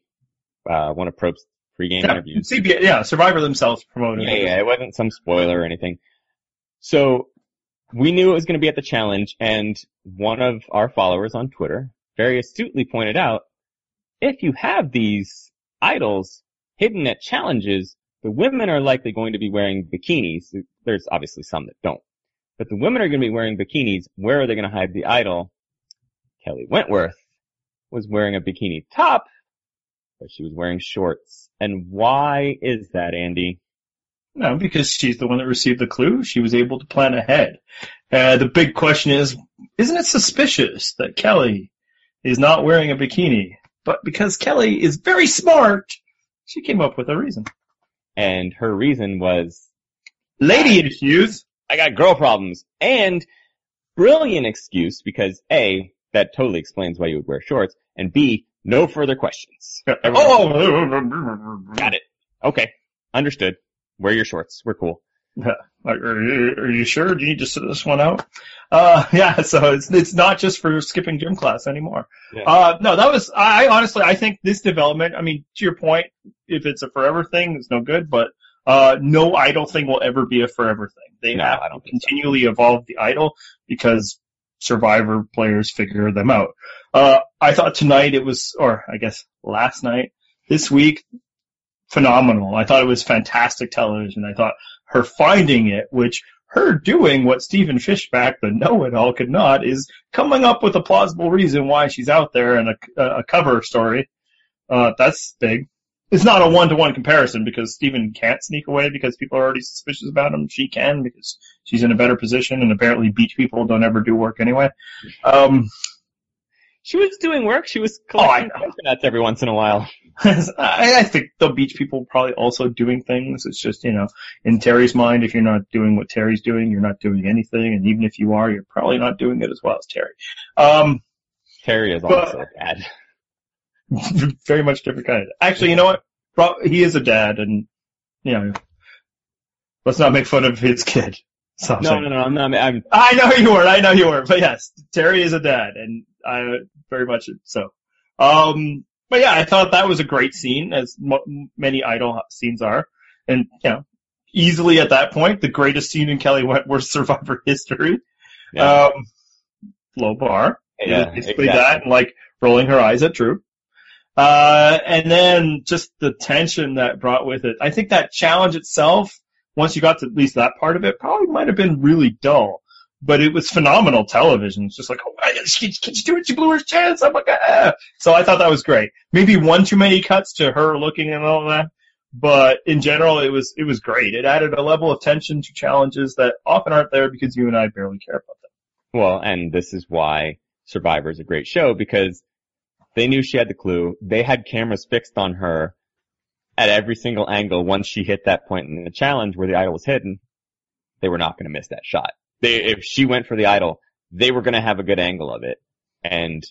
uh, one of Probst's pregame Yeah, interviews. CBS, yeah, Survivor themselves promoted Yeah, yeah, it wasn't some spoiler or anything. So we knew it was going to be at the challenge, and one of our followers on Twitter very astutely pointed out, if you have these idols hidden at challenges, the women are likely going to be wearing bikinis. There's obviously some that don't. But the women are going to be wearing bikinis. Where are they going to hide the idol? Kelly Wentworth was wearing a bikini top, but she was wearing shorts. And why is that, Andy? No, because she's the one that received the clue. She was able to plan ahead. Uh, the big question is, isn't it suspicious that Kelly is not wearing a bikini? But because Kelly is very smart, she came up with a reason. And her reason was, Lady issues. I got girl problems. And brilliant excuse because A, that totally explains why you would wear shorts, and B, no further questions. [laughs] Oh, Got it. Okay. Understood. Wear your shorts. We're cool. [laughs] Like, are you, are you sure? Do you need to sit this one out? Uh, [laughs] yeah, so it's, it's not just for skipping gym class anymore. Yeah. Uh, no, that was, I honestly, I think this development, I mean, to your point, if it's a forever thing, it's no good, but, uh, no idol thing will ever be a forever thing. They No, have to think so. continually evolve the idol because survivor players figure them out. Uh, I thought tonight it was, or I guess last night, this week, phenomenal. I thought it was fantastic television. I thought her finding it, which her doing what Stephen Fishbach, the know-it-all, could not, is coming up with a plausible reason why she's out there and a, a cover story. Uh, that's big. It's not a one-to-one comparison because Stephen can't sneak away because people are already suspicious about him. She can because she's in a better position and apparently beach people don't ever do work anyway. Um, She was doing work. She was Oh, I collecting coconuts every once in a while. [laughs] I, I think the beach people probably also doing things. It's just, you know, in Terry's mind, if you're not doing what Terry's doing, you're not doing anything. And even if you are, you're probably not doing it as well as Terry. Um, Terry is But- also a dad. [laughs] very much different kind of, actually, you know what? Pro- He is a dad and, you know, let's not make fun of his kid. No, no, no, I'm not, I'm, I know you were. I know you were. But yes, Terry is a dad, and I very much so. Um, but yeah, I thought that was a great scene, as mo- many idol scenes are, and you know, easily at that point, the greatest scene in Kelly Wentworth Survivor [laughs] history. yeah, Um, low bar. yeah, basically exactly. that, and like rolling her eyes at Drew. Uh, and then just the tension that brought with it. I think that challenge itself, once you got to at least that part of it, probably might have been really dull. But it was phenomenal television. It's just like, oh, she, can she do it? She blew her chance. I'm like, ah. So I thought that was great. Maybe one too many cuts to her looking and all that. But in general, it was, it was great. It added a level of tension to challenges that often aren't there because you and I barely care about them. Well, and this is why Survivor is a great show because they knew she had the clue. They had cameras fixed on her at every single angle once she hit that point in the challenge where the idol was hidden. They were not going to miss that shot. They, if she went for the idol, they were going to have a good angle of it. And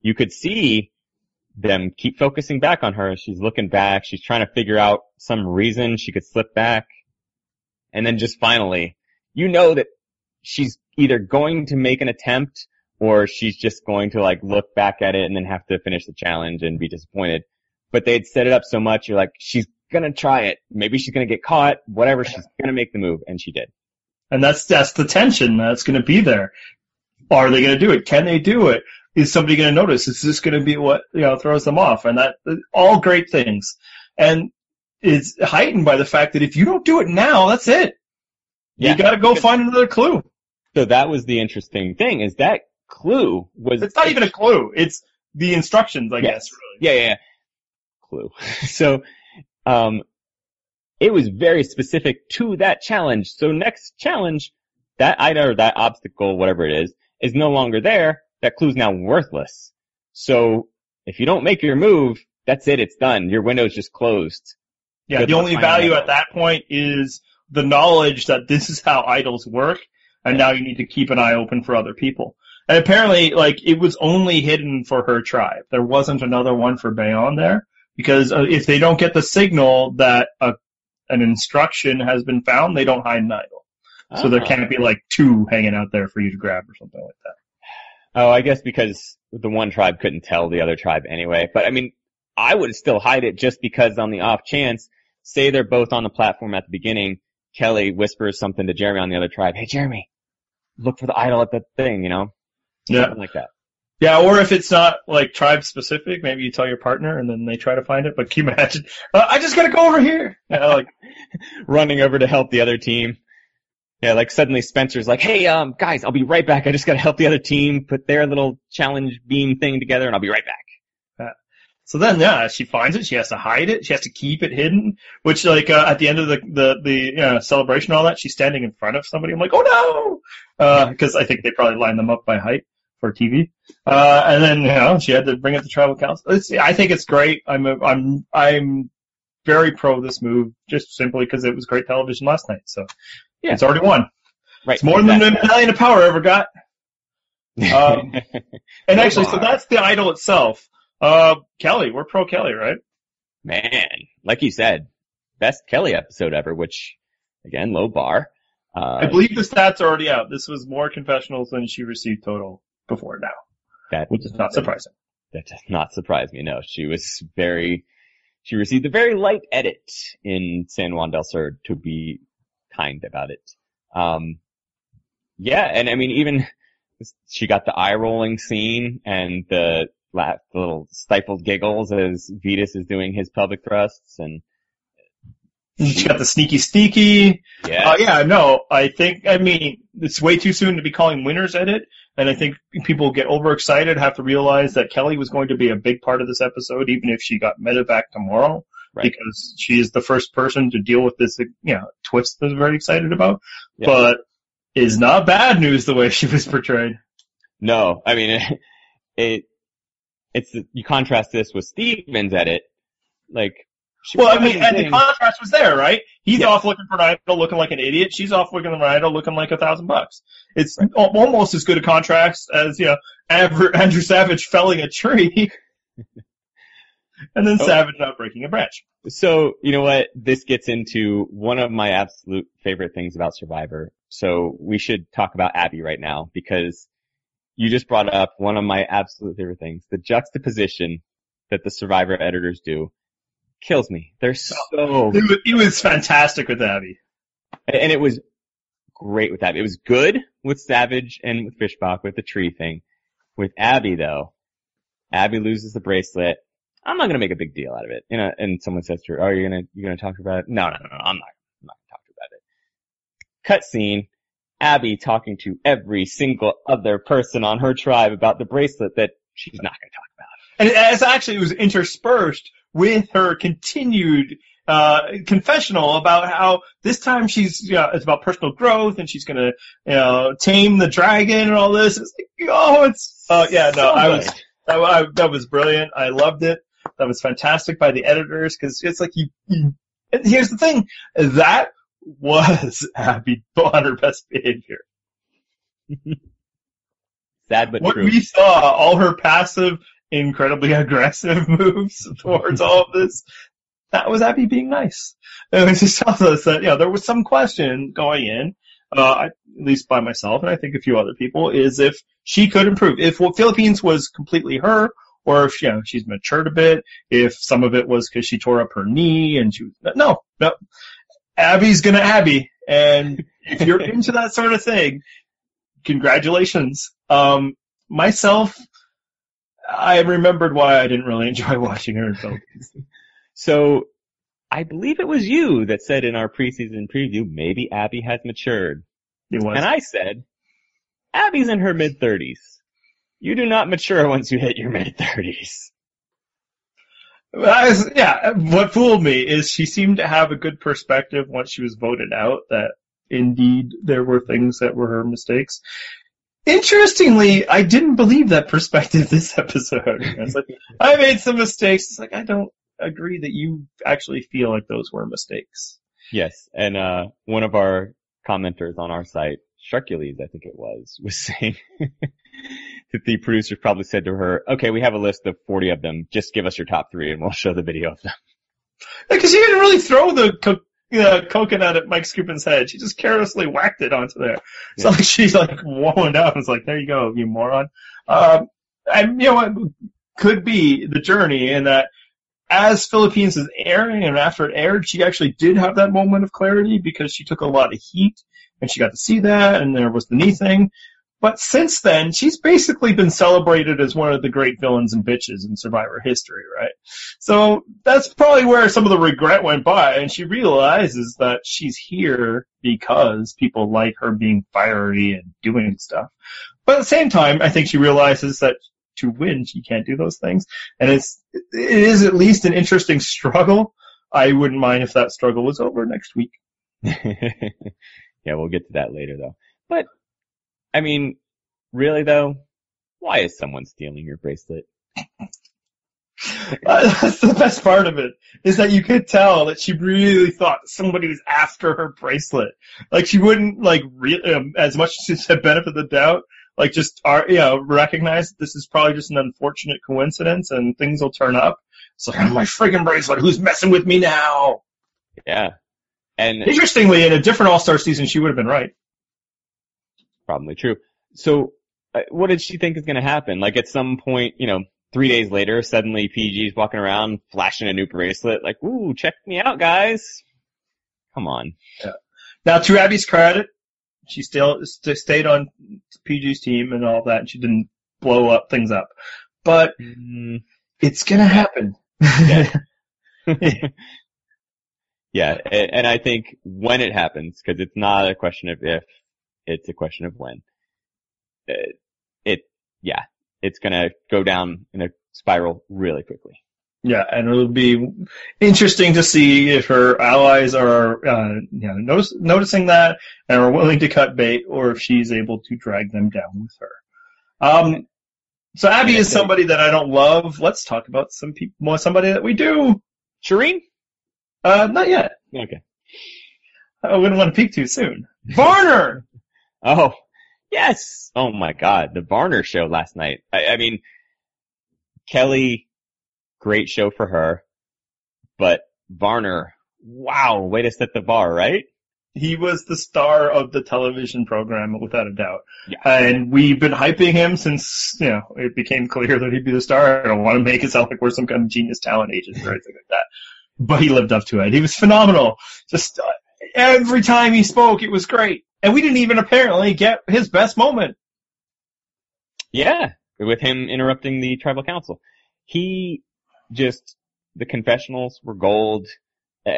you could see them keep focusing back on her. She's looking back. She's trying to figure out some reason she could slip back. And then just finally, you know that she's either going to make an attempt or she's just going to like look back at it and then have to finish the challenge and be disappointed. But they'd set it up so much, you're like, she's gonna try it. Maybe she's gonna get caught, whatever, she's gonna make the move, and she did. And that's, that's the tension that's going to be there. Are they going to do it? Can they do it? Is somebody going to notice? Is this going to be what, you know, throws them off? And that, all great things. And it's heightened by the fact that if you don't do it now, that's it. Yeah. You got to go find another clue. So that was the interesting thing, is that clue was It's not even a clue. It's the instructions, I guess, really. Yeah, yeah, yeah. Clue. [laughs] so, um, it was very specific to that challenge. So next challenge, that item or that obstacle, whatever it is, is no longer there. That clue's now worthless. So if you don't make your move, that's it. It's done. Your window's just closed. Yeah, Good the only value at that point is the knowledge that this is how idols work, and now you need to keep an eye open for other people. And apparently, like, it was only hidden for her tribe. There wasn't another one for Bayon there, because uh, if they don't get the signal that a, an instruction has been found, they don't hide an idol. So there Ah. can't be like two hanging out there for you to grab or something like that. Oh, I guess because the one tribe couldn't tell the other tribe anyway. But I mean, I would still hide it just because on the off chance, say they're both on the platform at the beginning, Kelly whispers something to Jeremy on the other tribe. Hey, Jeremy, look for the idol at the thing, you know? Yeah. Something like that. Yeah, or if it's not like tribe specific, maybe you tell your partner and then they try to find it. But can you imagine? Uh, I just gotta go over here. [laughs] You know, like, [laughs] Running over to help the other team. Yeah, like suddenly Spencer's like, hey, um, guys, I'll be right back. I just gotta help the other team put their little challenge beam thing together and I'll be right back. So then, yeah, she finds it. She has to hide it. She has to keep it hidden. Which, like, uh, at the end of the the the you know, celebration, and all that, she's standing in front of somebody. I'm like, oh no, because I think they probably line them up by height for TV. Uh, and then, you know, she had to bring it to tribal council. It's, I think it's great. I'm a, I'm I'm very pro this move, just simply because it was great television last night. So Yeah. it's already won. Right. It's more than the medallion of power ever got. [laughs] Um, And actually, so that's the idol itself. Uh, Kelly, we're pro Kelly, right? Man, like you said, best Kelly episode ever, which again, low bar. Uh, I believe the stats are already out. This was more confessionals than she received total before now, that, which is not surprising. that does not surprise me. No, she was very, she received a very light edit in San Juan del Sur to be kind about it. Um, yeah, and I mean, even she got the eye rolling scene and the, little stifled giggles as Vytas is doing his pelvic thrusts and [laughs] She got the sneaky sneaky. yeah, Uh, yeah, no, I think, I mean, it's way too soon to be calling winners at it. And I think people get overexcited, have to realize that Kelly was going to be a big part of this episode, even if she got medevac tomorrow. Right. Because she is the first person to deal with this, you know, twist that I'm very excited about. Yeah. But is not bad news the way [laughs] she was portrayed. No, I mean it. [laughs] it it's you contrast this with Stephen's edit, like. She Well, I mean, and the contrast was there, right? He's off looking for an idol looking like an idiot. She's off looking for an idol looking like a thousand bucks. It's al- almost as good a contrast as, you know, Aver- Andrew Savage felling a tree. [laughs] and then Oh. Savage not breaking a branch. so you know what? This gets into one of my absolute favorite things about Survivor. So we should talk about Abby right now because you just brought up one of my absolute favorite things: the juxtaposition that the Survivor editors do kills me. They're so He was, he was fantastic with Abby. and it was great with Abby. It was good with Savage and with Fishbach with the tree thing. With Abby though, Abby loses the bracelet. I'm not gonna make a big deal out of it. You know, and someone says to her, "Oh, you're gonna you're gonna talk about it?" No, no, no, no. I'm not. I'm not gonna talk about it. Cut scene. Abby talking to every single other person on her tribe about the bracelet that she's not gonna talk about. And as actually it was interspersed with her continued uh, confessional about how this time she's, you know, it's about personal growth and she's gonna, you know, tame the dragon and all this. It's like, oh, it's, uh, yeah, no, So I was, that, I, that was brilliant. I loved it. That was fantastic by the editors because it's like you, you, and here's the thing, that was [laughs] Abby on her best behavior. [laughs] sad but what true. we saw, all her passive, incredibly [laughs] aggressive moves towards all of this, that was Abby being nice. And it just tells us that, you know, there was some question going in, uh, I- at least by myself and I think a few other people, is if she could improve. If what Philippines was completely her, or if, you know, she's matured a bit, if some of it was because she tore up her knee and she was, no, no. Abby's gonna Abby. And if you're [laughs] into that sort of thing, congratulations. Um, myself, I remembered why I didn't really enjoy [laughs] watching her in Philippines. So I believe it was you that said in our preseason preview, maybe Abby has matured. It was. And I said, Abby's in her mid thirties. You do not mature once you hit your mid thirties. Yeah, what fooled me is she seemed to have a good perspective once she was voted out that indeed there were things that were her mistakes. Interestingly, I didn't believe that perspective [laughs] this episode. I was like, I made some mistakes. It's like, I don't agree that you actually feel like those were mistakes. Yes, and uh one of our commenters on our site, Sharkules, I think it was, [laughs] was saying that the producers probably said to her, "Okay, we have a list of 40 of them. Just give us your top three, and we'll show the video of them." Because she didn't really throw the co- uh, coconut at Mike Skupin's head. She just carelessly whacked it onto there. Yeah. like [laughs] she's like wound up. It's like, there you go, you moron. Um, and you know what could be the journey in that as Philippines is airing and after it aired, she actually did have that moment of clarity because she took a lot of heat and she got to see that and there was the knee thing. But since then, she's basically been celebrated as one of the great villains and bitches in Survivor history, right? So that's probably where some of the regret went by, and she realizes that she's here because people like her being fiery and doing stuff. But at the same time, I think she realizes that to win, she can't do those things, and it's it is at least an interesting struggle. I wouldn't mind if that struggle was over next week. [laughs] yeah, we'll get to that later though. But I mean, really though, why is someone stealing your bracelet? [laughs] Uh, that's the best part of it is that you could tell that she really thought somebody was after her bracelet. Like she wouldn't like re- um, as much as she said benefit of the doubt, like just are you know recognize this is probably just an unfortunate coincidence and things will turn up. It's like oh, my friggin' bracelet. Who's messing with me now? Yeah, and interestingly, in a different All Star season, she would have been right. Probably true. So, uh, what did she think is going to happen? Like at some point, you know, three days later, suddenly PG's walking around flashing a new bracelet, like, "Ooh, check me out, guys!" Come on. Yeah. Now, to Abby's credit, she still stayed on PG's team and all that, and she didn't blow up things up. But mm. it's gonna happen. Yeah. [laughs] yeah, and I think when it happens, because it's not a question of if, it's a question of when. It, it yeah, it's gonna go down in a spiral really quickly. Yeah, and it'll be interesting to see if her allies are, uh, you know, notice, noticing that and are willing to cut bait, or if she's able to drag them down with her. Um, so Abby is somebody that I don't love. Let's talk about some people, more somebody that we do. Shirin? Uh, not yet. Okay. I wouldn't want to peek too soon. Varner! Oh, yes! Oh my god, the Varner show last night. I, I mean, Kelly Great show for her. But Varner, wow, way to set the bar, right? He was the star of the television program without a doubt. Yeah. And we've been hyping him since, you know, it became clear that he'd be the star. I don't want to make it sound like we're some kind of genius talent agent or anything like that. But he lived up to it. He was phenomenal. Just uh, every time he spoke, it was great. And we didn't even apparently get his best moment. Yeah, with him interrupting the tribal council. He just the confessionals were gold.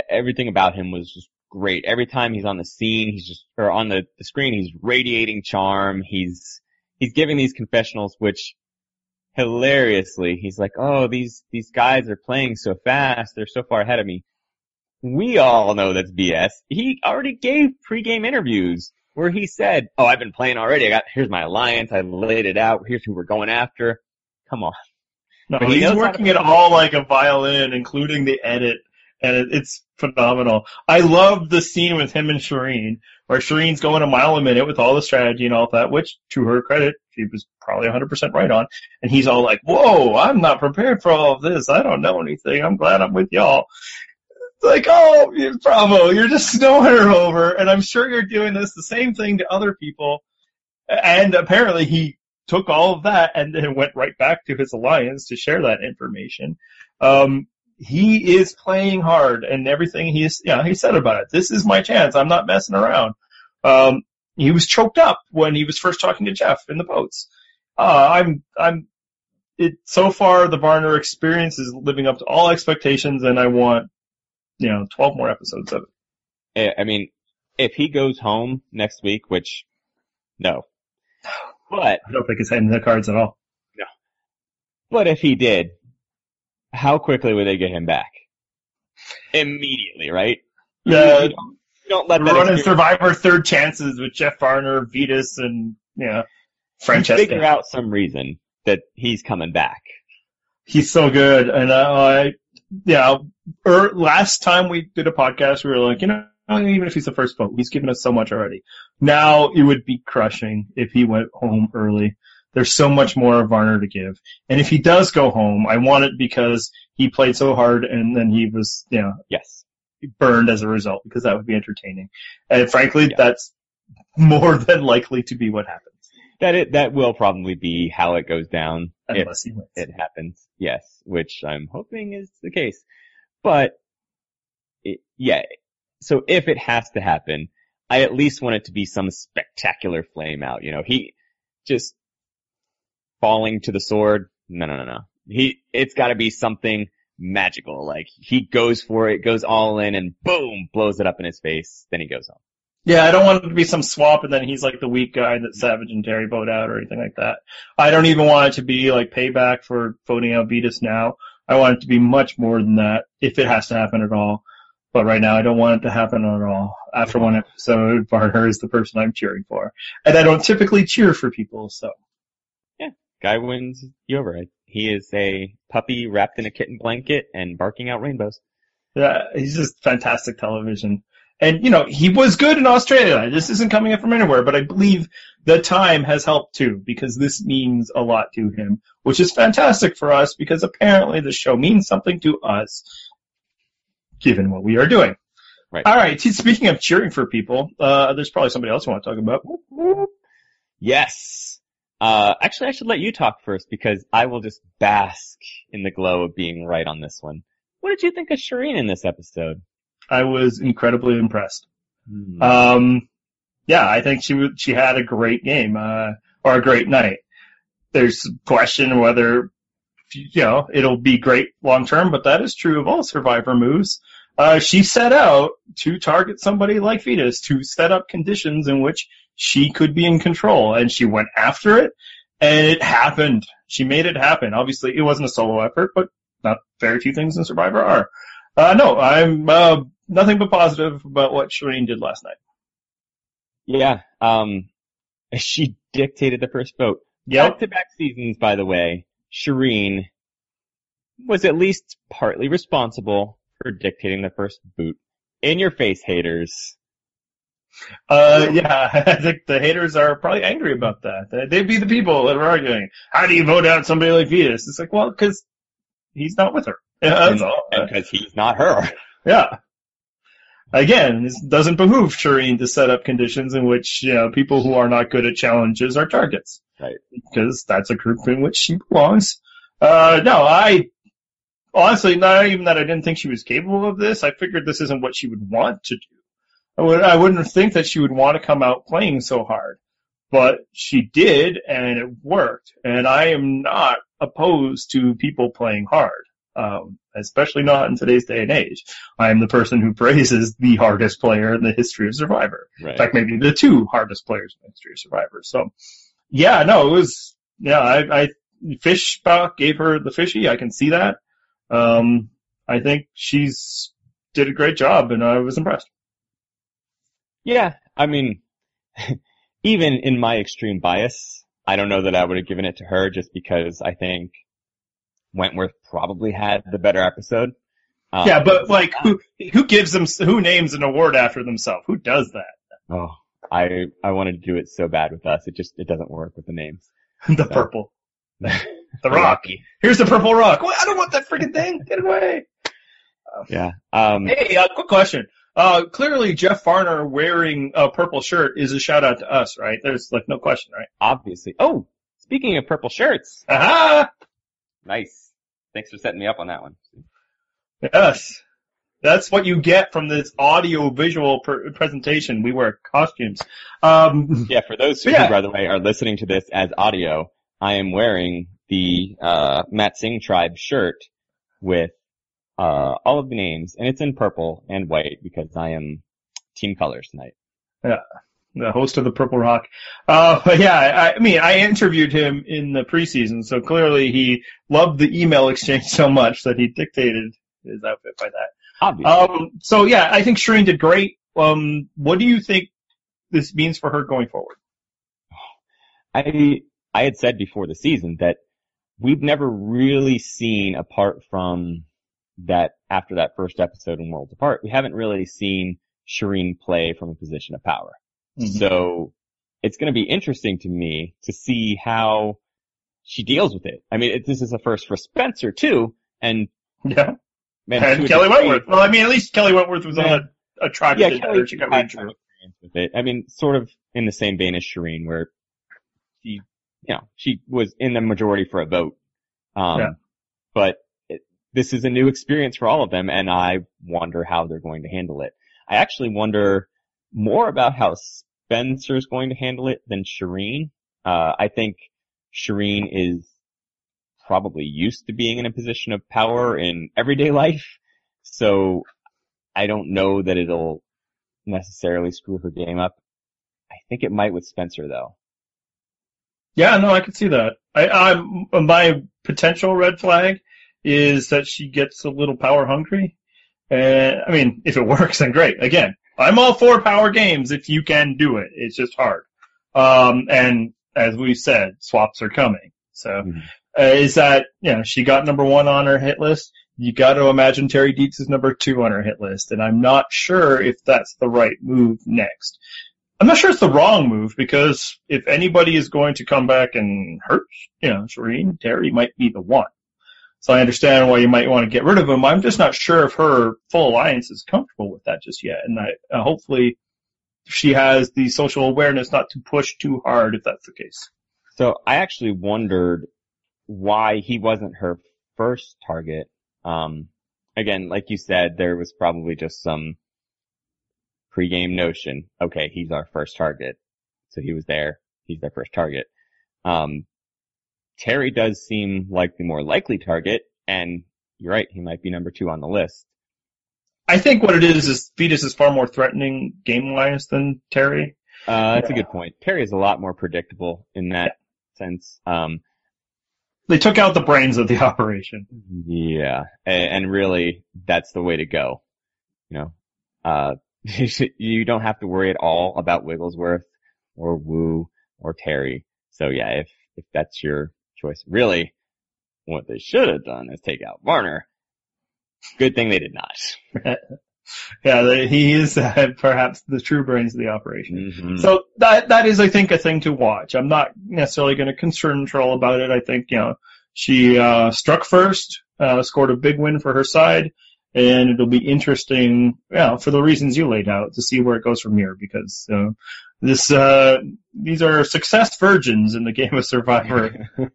Everything about him was just great. Every time he's on the scene, he's just or on the, the screen, he's radiating charm. He's he's giving these confessionals, which hilariously, he's like, "Oh, these these guys are playing so fast. They're so far ahead of me." We all know that's BS. He already gave pregame interviews where he said, "Oh, I've been playing already. I got here's my alliance. I laid it out. Here's who we're going after." Come on. No, but he's working it all like a violin, including the edit, and it, it's phenomenal. I love the scene with him and Shirin, where Shirin's going a mile a minute with all the strategy and all that, which, to her credit, she was probably 100% right on. And he's all like, whoa, I'm not prepared for all of this. I don't know anything. I'm glad I'm with y'all. Like, oh, bravo, you're just snowing her over, and I'm sure you're doing this the same thing to other people. And apparently he took all of that and then went right back to his alliance to share that information. Um, he is playing hard and everything he's, you he said about it. This is my chance. I'm not messing around. Um, he was choked up when he was first talking to Jeff in the boats. Uh, I'm, I'm, it, so far the Varner experience is living up to all expectations and I want, you know, 12 more episodes of it. I mean, if he goes home next week, which, no, but I don't think it's in the cards at all. No. But if he did, how quickly would they get him back? Immediately, right? Yeah. You, don't, you don't let that running Survivor third chances with Jeff Varner, Vytas, and yeah, Francesca. Figure out some reason that he's coming back. He's so good, and uh, I yeah. Er, last time we did a podcast, we were like, you know, even if he's the first vote, he's given us so much already. Now it would be crushing if he went home early. There's so much more of Varner to give. And if he does go home, I want it because he played so hard and then he was, you know, yes, burned as a result because that would be entertaining. And frankly, yeah. that's more [laughs] than likely to be what happens. That it, that will probably be how it goes down. Unless he wins. It happens. Yes. Which I'm hoping is the case. But it, yeah, so if it has to happen, I at least want it to be some spectacular flame out. You know, he, just falling to the sword. No, no, no, no. He, it's gotta be something magical. Like he goes for it, goes all in and boom, blows it up in his face. Then he goes home. Yeah, I don't want it to be some swap and then he's like the weak guy that Savage and Terry vote out or anything like that. I don't even want it to be like payback for voting out Vytas now. I want it to be much more than that if it has to happen at all. But right now I don't want it to happen at all. After one episode, Varner is the person I'm cheering for. And I don't typically cheer for people, so. Yeah, guy wins you over. He is a puppy wrapped in a kitten blanket and barking out rainbows. Yeah, he's just fantastic television. And, you know, he was good in Australia. This isn't coming up from anywhere, but I believe the time has helped too, because this means a lot to him, which is fantastic for us because apparently the show means something to us, given what we are doing. Right. All right. Speaking of cheering for people, uh, there's probably somebody else you want to talk about. Yes. Uh, actually, I should let you talk first because I will just bask in the glow of being right on this one. What did you think of Shirin in this episode? I was incredibly impressed. Hmm. Um, yeah, I think she she had a great game, uh, or a great night. There's a question whether, you know, it'll be great long term, but that is true of all Survivor moves. Uh, she set out to target somebody like Vytas to set up conditions in which she could be in control, and she went after it, and it happened. She made it happen. Obviously, it wasn't a solo effort, but not very few things in Survivor are. Uh, no, I'm uh, nothing but positive about what Shirin did last night. yeah. Um, [laughs] she dictated the first vote. Yep. Back-to-back seasons, by the way, Shirin was at least partly responsible for dictating the first boot. In your face, haters. Uh, yeah, [laughs] I think the haters are probably angry about that. They'd be the people that are arguing. How do you vote out somebody like Venus? It's like, well, because he's not with her. Yeah, that's and, all. because he's not her. Yeah. Again, it doesn't behoove Shirin to set up conditions in which, you know, people who are not good at challenges are targets. Right. Because that's a group in which she belongs. Uh, no, I, honestly, not even that I didn't think she was capable of this. I figured this isn't what she would want to do. I would, I wouldn't think that she would want to come out playing so hard. But she did, and it worked. And I am not opposed to people playing hard. Um, especially not in today's day and age. I am the person who praises the hardest player in the history of Survivor. Right. In fact, maybe the two hardest players in the history of Survivor. So, yeah, no, it was, yeah, I, I, Fishbach gave her the fishy. I can see that. Um, I think she's did a great job and I was impressed. Yeah, I mean, [laughs] even in my extreme bias, I don't know that I would have given it to her just because I think Wentworth probably had the better episode. Um, yeah, but like, who, who gives them, who names an award after themselves? Who does that? oh, I I wanted to do it so bad with us. It just it doesn't work with the names. [laughs] the purple. [laughs] The rock. Here's the purple rock. Well, I don't want that freaking thing. Get away. Yeah. Um. Hey, uh, quick question. Uh, clearly Jeff Varner wearing a purple shirt is a shout out to us, right? There's like no question, right? Obviously. Oh, speaking of purple shirts, Aha! Nice. Thanks for setting me up on that one. Yes. That's what you get from this audio visual pr- presentation. We wear costumes. Um, [laughs] Yeah, for those who, Yeah. by the way, are listening to this as audio, I am wearing the uh, Matt Singh Tribe shirt with uh, all of the names, and it's in purple and white because I am team colors tonight. The host of the Purple Rock. Uh, but yeah, I, I mean, I interviewed him in the preseason, so clearly he loved the email [laughs] exchange so much that he dictated his outfit by that. Obviously. Um, so yeah, I think Shirin did great. Um, what do you think this means for her going forward? I I had said before the season that we've never really seen apart from that after that first episode in Worlds Apart, we haven't really seen Shirin play from a position of power. Mm-hmm. So it's going to be interesting to me to see how she deals with it. I mean, it, this is a first for Spencer too, and [laughs] Yeah, man, and Kelly Wentworth. Well, I mean, at least Kelly Wentworth was on a, a tribe Yeah, Kelly. She got experience with it. I mean, sort of in the same vein as Shirin, where she, you know, she was in the majority for a vote. Um, Yeah. but it, this is a new experience for all of them, and I wonder how they're going to handle it. I actually wonder more about how Spencer's going to handle it than Shirin. Uh, I think Shirin is probably used to being in a position of power in everyday [laughs] life. So I don't know that it'll necessarily screw her game up. I think it might with Spencer though. Yeah, no, I can see that. I, I, my potential red flag is that she gets a little power hungry. And I mean, if it works, then great. Again, I'm all for power games if you can do it. It's just hard. Um, and as we said, swaps are coming. So, mm-hmm. uh, is that, you know, she got number one on her hit list. You got to imagine Terry Deitz is number two on her hit list. And I'm not sure if that's the right move next. I'm not sure it's the wrong move because if anybody is going to come back and hurt, you know, Shirin, Terry might be the one. So I understand why you might want to get rid of him. I'm just not sure if her full alliance is comfortable with that just yet. And I, uh, hopefully she has the social awareness not to push too hard if that's the case. So I actually wondered why he wasn't her first target. Um, again, like you said, there was probably just some pregame notion. Okay, he's our first target. So he was there. He's their first target. Um, Terry does seem like the more likely target, and you're right, he might be number two on the list. I think what it is is Vytas is far more threatening game wise than Terry. Uh, that's yeah. a good point. Terry is a lot more predictable in that yeah. sense. Um, they took out the brains of the [laughs] operation. Yeah, and, and really, that's the way to go. You know, uh, [laughs] you don't have to worry at all about Wigglesworth or Woo or Terry. So yeah, if, if that's your choice, really, what they should have done is take out Varner. Good thing they did not. [laughs] yeah, he is uh, perhaps the true brains of the operation. Mm-hmm. So that that is, I think, a thing to watch. I'm not necessarily going to concern Troll about it. I think you know she uh, struck first, uh, scored a big win for her side and it'll be interesting, yeah, for the reasons you laid out to see where it goes from here because uh, this uh, these are success virgins in the game of Survivor. [laughs]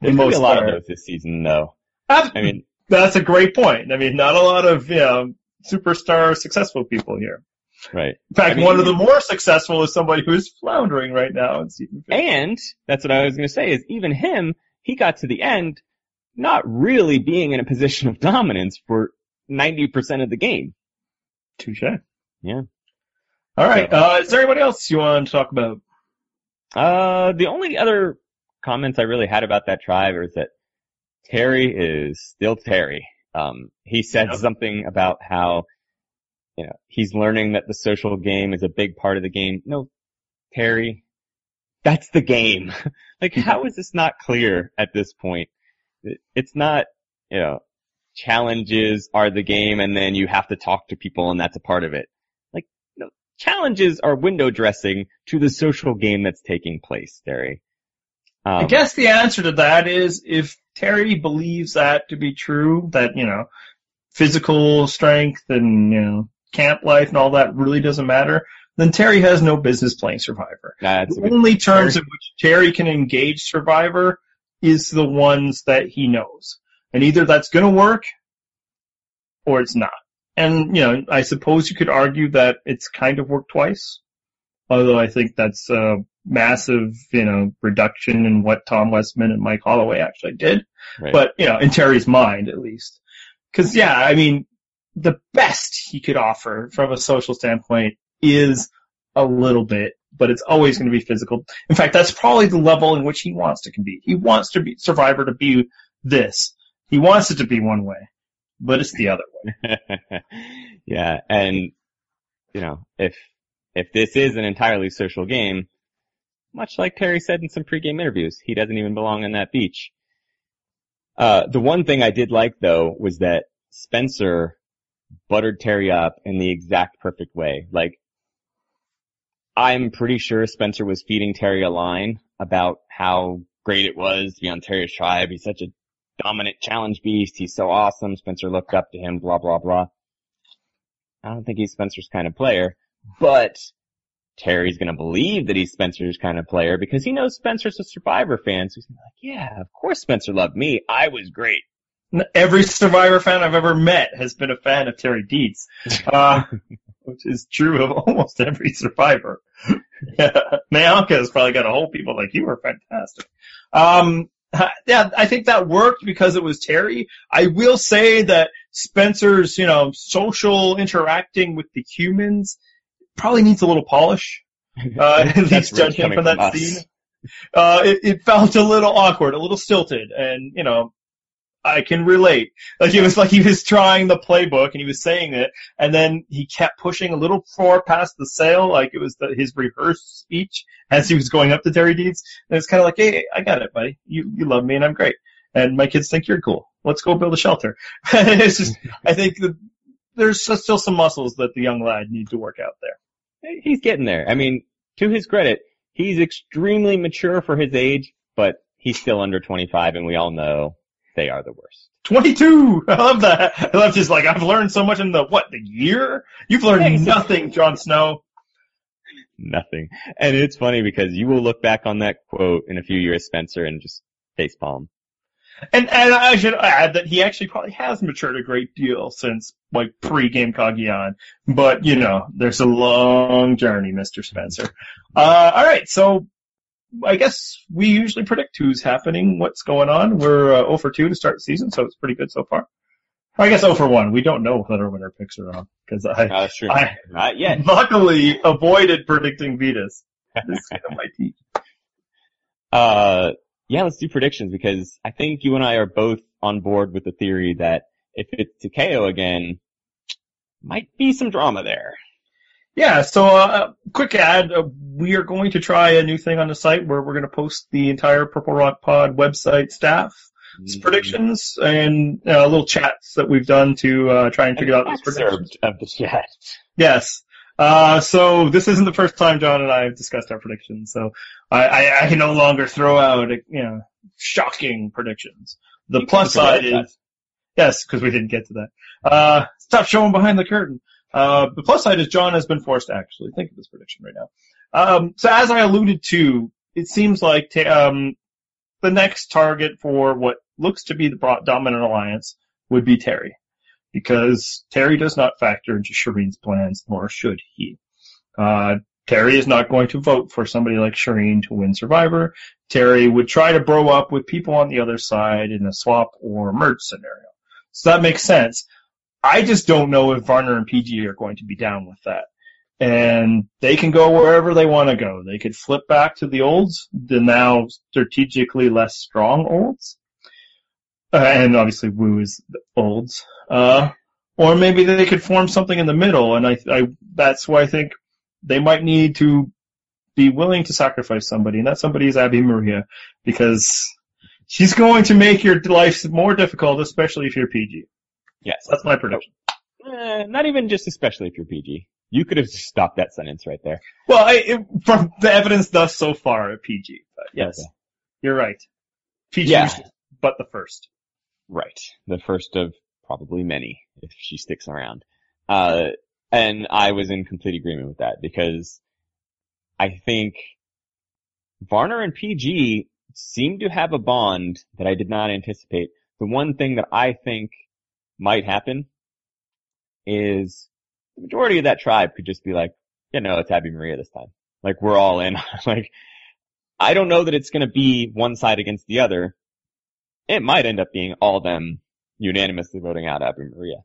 There's going a lot part. of those this season, though. I mean, that's a great point. I mean, not a lot of you know superstar successful people here. Right. In fact, I mean, one of the more successful is somebody who's floundering right now in season. And that's what I was going to say is even him, he got to the end not really being in a position of dominance for 90% of the game. Touche. Yeah. All right. So, uh, is there anybody else you want to talk about? Uh, the only other comments I really had about that tribe is that Terry is still Terry. Um, he said yep. something about how, you know, he's learning that the social game is a big part of the game. No, Terry, that's the game. [laughs] like, how is this not clear at this point? It's not, you know, challenges are the game and then you have to talk to people and that's a part of it. Challenges are window dressing to the social game that's taking place, Terry. Um, I guess the answer to that is if Terry believes that to be true, that, you know, physical strength and, you know, camp life and all that really doesn't matter, then Terry has no business playing Survivor. That's the only terms in which Terry can engage Survivor is the ones that he knows. And either that's going to work or it's not. And, you know, I suppose you could argue that it's kind of worked twice. Although I think that's a massive, you know, reduction in what Tom Westman and Mike Holloway actually did. Right. But, you know, in Terry's mind at least. Cause yeah, I mean, the best he could offer from a social standpoint is a little bit, but it's always going to be physical. In fact, that's probably the level in which he wants to compete. He wants to be Survivor to be this. He wants it to be one way, but it's the other way. [laughs] yeah, and you know, if if this is an entirely social game, much like Terry said in some pregame interviews, he doesn't even belong on that beach. Uh, the one thing I did like though was that Spencer buttered Terry up in the exact perfect way. Like, I'm pretty sure Spencer was feeding Terry a line about how great it was to be on Terry's tribe. He's such a dominant challenge beast. He's so awesome. Spencer looked up to him, blah, blah, blah. I don't think he's Spencer's kind of player, but Terry's gonna believe that he's Spencer's kind of player because he knows Spencer's a Survivor fan. So he's like, yeah, of course Spencer loved me. I was great. Every Survivor fan I've ever met has been a fan of Terry Deitz, uh, [laughs] which is true of almost every Survivor. [laughs] Mayanka has probably got a whole people like you are fantastic. Um, [laughs] yeah, I think that worked because it was Terry. I will say that Spencer's, you know, social interacting with the humans probably needs a little polish. [laughs] Uh, at least judging from that from scene. Uh, it, it felt a little awkward, a little stilted, and, you know, I can relate. Like it was like he was trying the playbook and he was saying it, and then he kept pushing a little far past the sale, like it was the, his rehearsed speech as he was going up to Terry Deitz. And it's kind of like, hey, I got it, buddy. You you love me and I'm great, and my kids think you're cool. Let's go build a shelter. [laughs] it's just, I think that there's still some muscles that the young lad needs to work out there. He's getting there. I mean, to his credit, he's extremely mature for his age, but he's still under 25, and we all know they are the worst. 22! [laughs] I love that. I love just like, I've learned so much in the, what, the year? You've learned nothing, Jon Snow. Nothing. And it's funny because you will look back on that quote in a few years, Spencer, and just facepalm. And, and I should add that he actually probably has matured a great deal since, like, pre-Game Cagayan. But, you know, there's a long journey, Mr. Spencer. Uh, alright, so I guess we usually predict who's happening, what's going on. We're uh, 0 for 2 to start the season, so it's pretty good so far. I guess 0 for 1. We don't know what our winner picks are on because I, uh, sure. I Not yet. luckily avoided predicting Vytas. This is my team. [laughs] Uh, yeah, let's do predictions because I think you and I are both on board with the theory that if it's Takeo again, might be some drama there. Yeah, so uh, quick ad. Uh, we are going to try a new thing on the site where we're going to post the entire Purple Rock Pod website staff mm-hmm. predictions and uh, little chats that we've done to uh, try and figure out these predictions. of the chat. Yes. Uh, so this isn't the first time John and I have discussed our predictions, so I, I, I can no longer throw out, you know, shocking predictions. The you plus side is, that. yes, because we didn't get to that. Uh, stop showing behind the curtain. Uh, the plus side is John has been forced to actually think of this prediction right now. Um, so as I alluded to, it seems like um, the next target for what looks to be the dominant alliance would be Terry, because Terry does not factor into Shirin's plans, nor should he. Uh, Terry is not going to vote for somebody like Shirin to win Survivor. Terry would try to bro up with people on the other side in a swap or merge scenario. So that makes sense. I just don't know if Varner and PG are going to be down with that. And they can go wherever they want to go. They could flip back to the olds, the now strategically less strong olds. And obviously Woo is the olds. Uh, or maybe they could form something in the middle, and I, I, that's why I think they might need to be willing to sacrifice somebody, and that somebody is Abi-Maria, because she's going to make your life more difficult, especially if you're PG. Yes. That's my prediction. Eh, not even just especially if you're PG. You could have stopped that sentence right there. Well, I, it, from the evidence thus so far PG, but yes, okay. you're right. PG, yeah. but the first. Right. The first of probably many if she sticks around. Uh, and I was in complete agreement with that because I think Varner and PG seem to have a bond that I did not anticipate. The one thing that I think might happen is the majority of that tribe could just be like, yeah, no, it's Abi-Maria this time. Like we're all in. [laughs] like, I don't know that it's going to be one side against the other. It might end up being all them unanimously voting out Abi-Maria.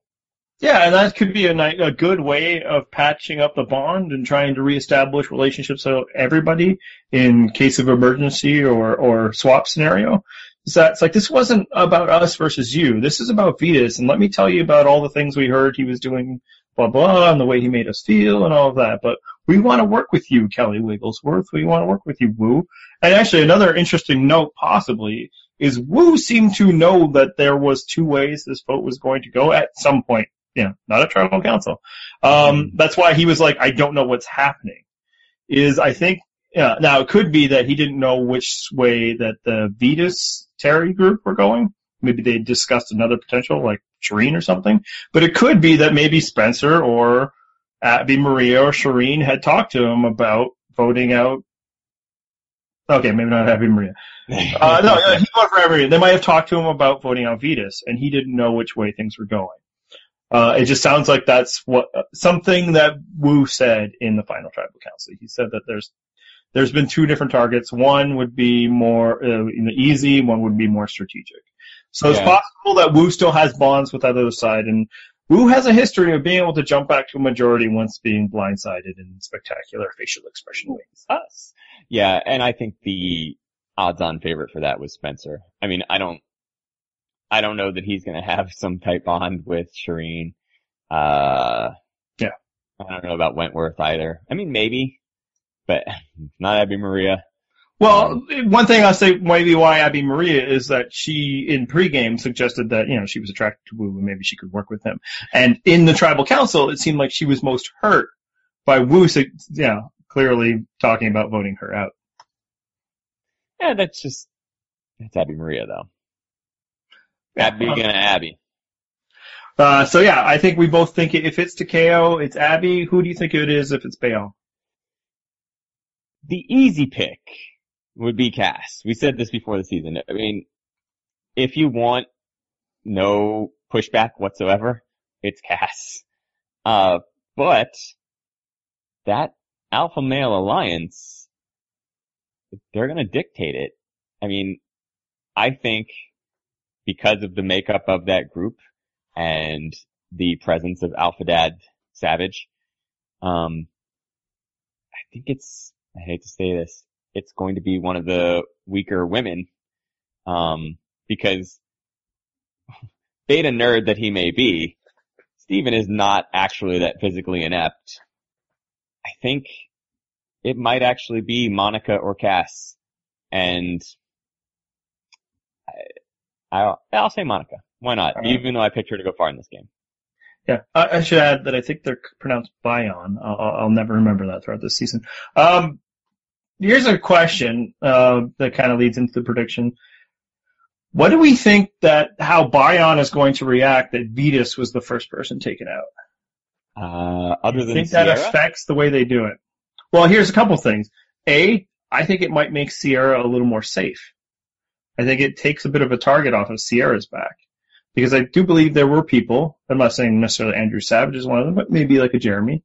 Yeah, and that could be a, a good way of patching up the bond and trying to reestablish relationships with everybody in case of emergency or, or swap scenario is that it's like this wasn't about us versus you. This is about Vytas, and let me tell you about all the things we heard he was doing, blah blah, and the way he made us feel, and all of that. But we want to work with you, Kelly Wigglesworth. We want to work with you, Woo. And actually, another interesting note, possibly, is Woo seemed to know that there was two ways this vote was going to go at some point. Yeah, not a tribal council. Um, mm-hmm. that's why he was like, I don't know what's happening. Is I think yeah, now it could be that he didn't know which way that the Vytas Terry group were going. Maybe they discussed another potential, like Shirin or something. But it could be that maybe Spencer or Abi-Maria or Shirin had talked to him about voting out. Okay, maybe not Abi-Maria. [laughs] Uh, no, he voted for Abi-Maria. They might have talked to him about voting out Vytas, and he didn't know which way things were going. Uh, it just sounds like that's what something that Woo said in the final tribal council. He said that there's there's been two different targets. One would be more uh, easy, one would be more strategic. So it's possible that Woo still has bonds with that other side, and Woo has a history of being able to jump back to a majority once being blindsided in spectacular facial expression ways. us. Yeah, and I think the odds-on favorite for that was Spencer. I mean, I don't, I don't know that he's going to have [laughs] some type bond with Shirin. Uh, Yeah. I don't know about Wentworth either. I mean, maybe, but [laughs] not Abi-Maria. Well, one thing I'll say maybe why Abi-Maria is that she in pregame suggested that, you know, she was attracted to Woo and maybe she could work with him. And in the tribal council, it seemed like she was most hurt by Woo, you know, clearly talking about voting her out. Yeah, that's just, that's Abi-Maria though. Abi gonna Abi. Uh, so yeah, I think we both think if it's Takeo, it's Abi. Who do you think it is if it's Bayon? The easy pick would be Kass. We said this before the season. I mean, if you want no pushback whatsoever, it's Kass. Uh, but that alpha male alliance, they're gonna dictate it. I mean, I think because of the makeup of that group and the presence of Alpha Dad Savage, um, I think it's, I hate to say this, it's going to be one of the weaker women, um, because [laughs] beta nerd that he may be, Stephen is not actually that physically inept. I think it might actually be Monica or Kass, and I'll, I'll say Monica. Why not? Even though I picked her to go far in this game. Yeah, I, I should add that I think they're pronounced Bion. I'll, I'll never remember that throughout this season. Um, here's a question uh, that kind of leads into the prediction. What do we think that how Bayon is going to react that Vytas was the first person taken out? Uh, other than think Ciera, that affects the way they do it? Well, here's a couple things. A, I think it might make Ciera a little more safe. I think it takes a bit of a target off of Ciera's back. Because I do believe there were people, I'm not saying necessarily Andrew Savage is one of them, but maybe like a Jeremy,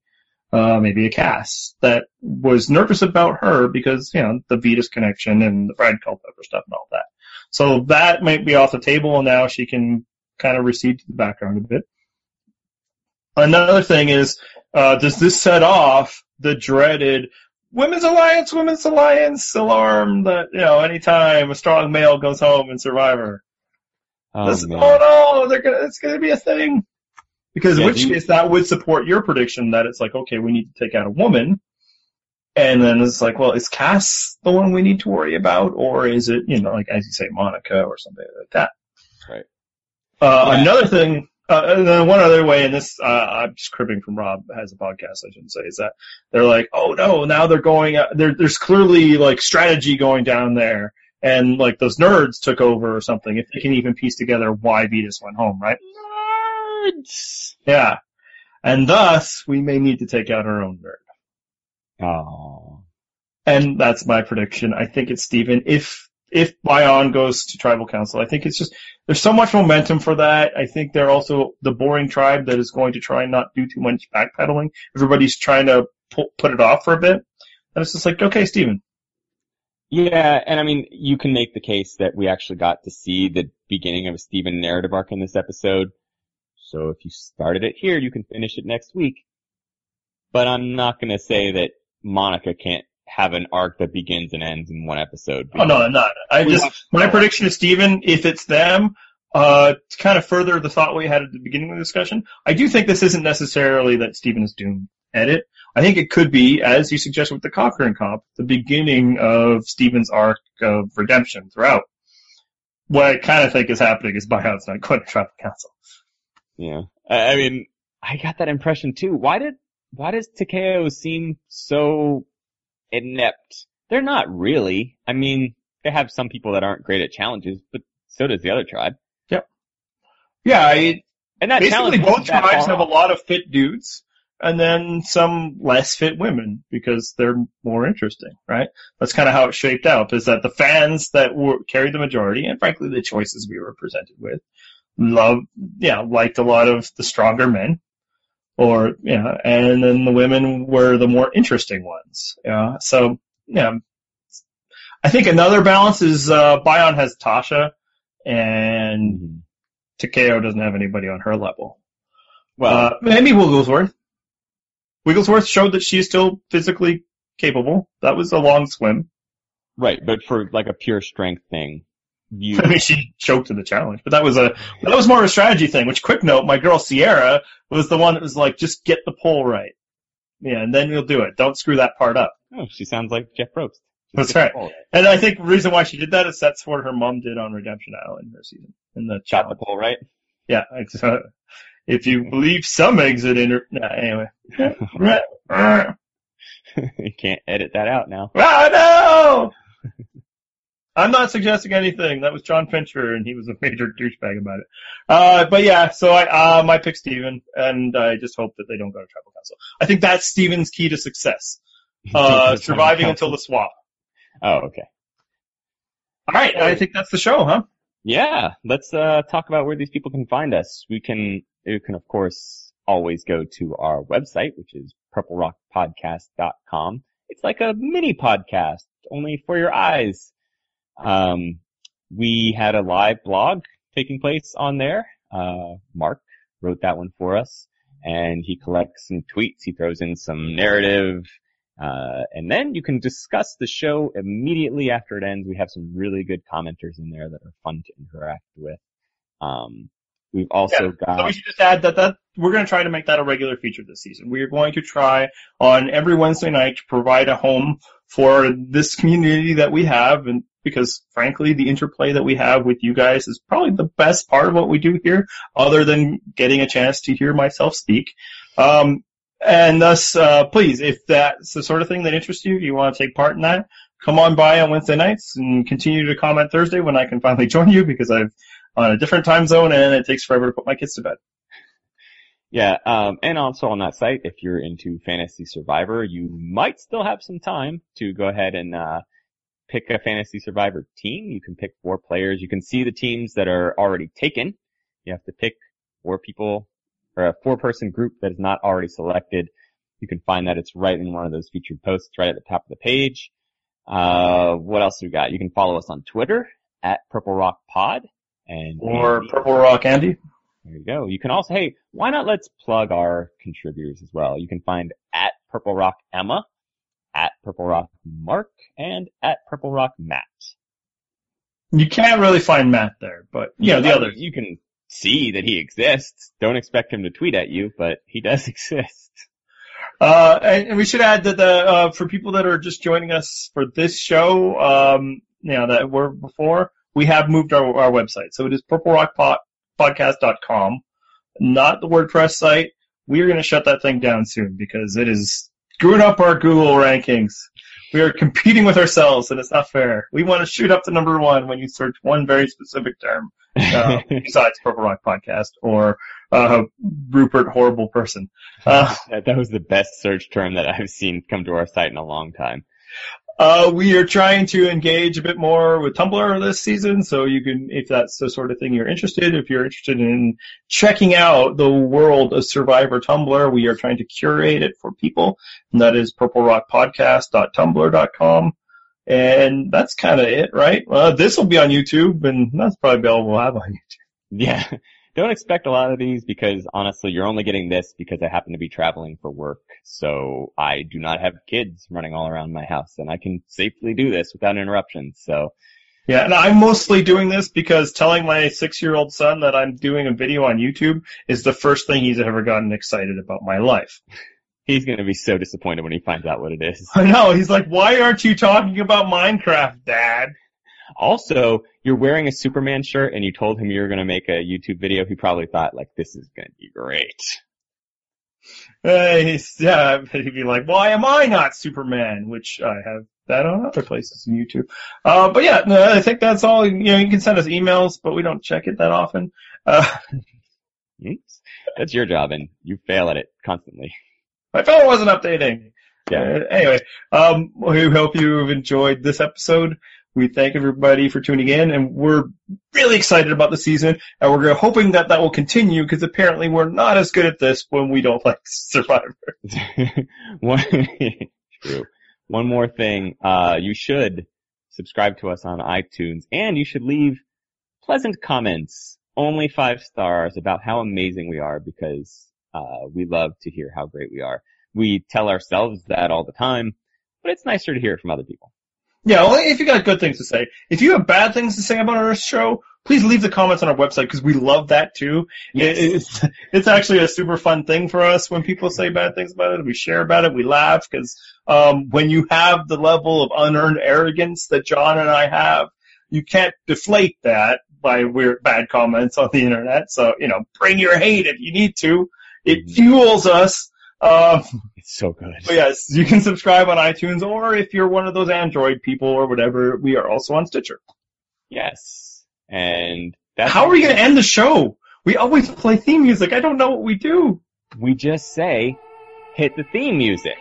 uh, maybe a Kass, that was nervous about her because, you know, the Vytas connection and the Brad Culpepper stuff and all that. So that might be off the table and now she can kind of recede to the background a bit. Another thing is, uh, does this set off the dreaded Women's Alliance, Women's Alliance alarm that, you know, anytime a strong male goes home in Survivor, oh, this, oh no, they're gonna, it's gonna be a thing. Because in which you- case that would support your prediction that it's like, okay, we need to take out a woman. And then it's like, well, is Kass the one we need to worry about? Or is it, you know, like, as you say, Monica or something like that? Right. Uh, Yeah. another thing, uh, and then one other way, and this, uh, I'm just cribbing from Rob has a podcast, I shouldn't say, is that they're like, oh no, now they're going, uh, there's clearly like strategy going down there. And like those nerds took over or something, if they can even piece together why Vytas went home, right? Nerds. Yeah. And thus, we may need to take out our own nerd. Oh. And that's my prediction. I think it's Stephen. If, if Bayon goes to tribal council, I think it's just, there's so much momentum for that. I think they're also the boring tribe that is going to try and not do too much backpedaling. Everybody's trying to pu- put it off for a bit. And it's just like, okay, Stephen. Yeah, and I mean, you can make the case that we actually got to see the beginning of a Stephen narrative arc in this episode. So if you started it here, you can finish it next week. But I'm not gonna say that Monica can't have an arc that begins and ends in one episode. Oh no, I'm not. I just, have- my prediction is Stephen, if it's them, uh, to kind of further the thought we had at the beginning of the discussion, I do think this isn't necessarily that Stephen is doomed. Edit. I think it could be, as you suggested with the Cochran comp, the beginning of Stephen's arc of redemption throughout. What I kind of think is happening is Buyouts not going to tribal council. Yeah. I, I mean, I got that impression too. Why did, why does Takeo seem so inept? They're not really. I mean, they have some people that aren't great at challenges, but so does the other tribe. Yep. Yeah, I, And that basically both tribes have a lot of fit dudes and then some less fit women because they're more interesting, right? That's kind of how it shaped out is that the fans that were carried the majority and frankly the choices we were presented with love, yeah, liked a lot of the stronger men or, yeah, and then the women were the more interesting ones. Yeah. So yeah, I think another balance is uh, Bayon has Tasha, and Mhm. Takeo doesn't have anybody on her level. Well, uh, maybe Wigglesworth. Wigglesworth showed that she's still physically capable. That was a long swim. right, but for like a pure strength thing, you [laughs] I mean, she choked in the challenge, but that was a that was more of a strategy thing. Which, quick note, my girl Ciera was the one that was like, just get the pole right. Yeah, and then you'll do it. Don't screw that part up. oh, she sounds like Jeff Probst. That's right. And I think the reason why she did that is that's what her mom did on Redemption Island her season in the Shot the challenge. pole right. Yeah, it's, uh, if you believe some exit in her, nah, anyway. [laughs] you can't edit that out now. [laughs] no! I'm not suggesting anything. That was John Fincher, and he was a major douchebag about it. Uh, but yeah, so I, um, I pick Stephen, and I just hope that they don't go to tribal council. I think that's Stephen's key to success. [laughs] Uh, surviving until the swap. Oh, okay. All right, I think that's the show, huh? Yeah, let's uh, talk about where these people can find us. We can, you can of course always go to our website, which is purplerockpodcast.com. It's like a mini podcast, only for your eyes. Um, we had a live blog taking place on there. Uh, Mark wrote that one for us, and he collects some tweets. He throws in some narrative, uh, and then you can discuss the show immediately after it ends. We have some really good commenters in there that are fun to interact with. Um, we've also So got, we should just add that that we're going to try to make that a regular feature this season. We are going to try on every Wednesday night to provide a home for this community that we have, and because frankly, the interplay that we have with you guys is probably the best part of what we do here, other than getting a chance to hear myself speak. Um, and thus, uh, please, if that's the sort of thing that interests you, you want to take part in that, come on by on Wednesday nights and continue to comment Thursday when I can finally [laughs] join you because I'm on a different time zone and it takes forever to put my kids to bed. yeah, um, and also on that site, if you're into Fantasy Survivor, you might still have some time to go ahead and, uh, pick a Fantasy Survivor team. You can pick four players. You can see the teams that are already taken. You have to pick four people or a four person group that is not already selected. You can find that it's right in one of those featured posts right at the top of the page. Uh, what else we got? You can follow us on Twitter at Purple Rock Pod and Or Andy- Purple Rock Andy. there you go. You can also, hey, why not let's plug our contributors as well. You can find at Purple Rock Emma, at Purple Rock Mark, and at Purple Rock Matt. You can't really find Matt there, but you know, the I others. You can see that he exists. Don't expect him to tweet at you, but he does [laughs] exist. Uh, and, and we should add that the, uh, for people that are just joining us for this show, um, you know, that were before, we have moved our, our website. So it is purplerockpodcast.com, not the WordPress site. We are going to shut that thing down soon because it is screwing up our Google rankings. We are competing with ourselves and it's not fair. We want to shoot up to number one when you search one very specific term, uh, [laughs] besides Purple Rock Podcast or, uh, Rupert Horrible Person. Uh, that, that was the best search term that I've seen come to our site in a long time. Uh, we are trying to engage a bit more with Tumblr this season, so you can, if that's the sort of thing you're interested, if you're interested in checking out the world of Survivor Tumblr, we are trying to curate it for people, and that is purplerockpodcast.tumblr.com. And that's kind of it, right? Uh, this will be on YouTube, and that's probably all we'll have on YouTube. Yeah. Don't expect a lot of these because honestly, you're only getting this because I happen to be traveling for work. So I do not have kids running all around my house and I can safely do this without interruptions. So Yeah, and I'm mostly doing this because telling my six-year-old son that I'm doing a video on YouTube is the first thing he's ever gotten excited about my life. he's going to be so disappointed when he finds out what it is. I know. He's like, why aren't you talking about Minecraft, Dad? Also, you're wearing a Superman shirt and you told him you were going to make a YouTube video. He probably thought like, this is going to be great. Uh, he's, [laughs] he'd be like, why am I not Superman? Which I have that on other places in YouTube. Uh, but yeah, no, I think that's all. You know, you can send us emails, but we don't check it that often. Uh, [laughs] That's your job and you fail at it constantly. my phone wasn't updating. Yeah. Uh, anyway, um, we hope you've enjoyed this episode. We thank everybody for tuning in, and we're really excited about the season, and we're hoping that that will continue because apparently we're not as good at this when we don't [laughs] like Survivor. [laughs] one, [laughs] true. one more thing. Uh, you should subscribe to us on iTunes and you should leave pleasant comments, only five stars about how amazing we are because, uh, we love to hear how great we are. We tell ourselves that all the time, but it's nicer to hear it from other people. Yeah, only if you got good things to say. If you have bad things to say about our show, please leave the comments on our website because we love that too. Yes. It, it's it's actually a super fun thing for us when people say bad things about it. We share about it. We laugh because um, when you have the level of unearned arrogance that John and I have, you can't deflate that by weird bad comments on the internet. So you know, bring your hate if you need to. It Mhm. fuels us. Um, It's so good. but yes, you can subscribe on iTunes, or if you're one of those Android people or whatever, we are also on Stitcher. Yes. And that's How are we going to end the show? We always play theme music. I don't know what we do. we just say, hit the theme music.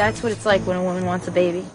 That's what it's like when a woman wants a baby.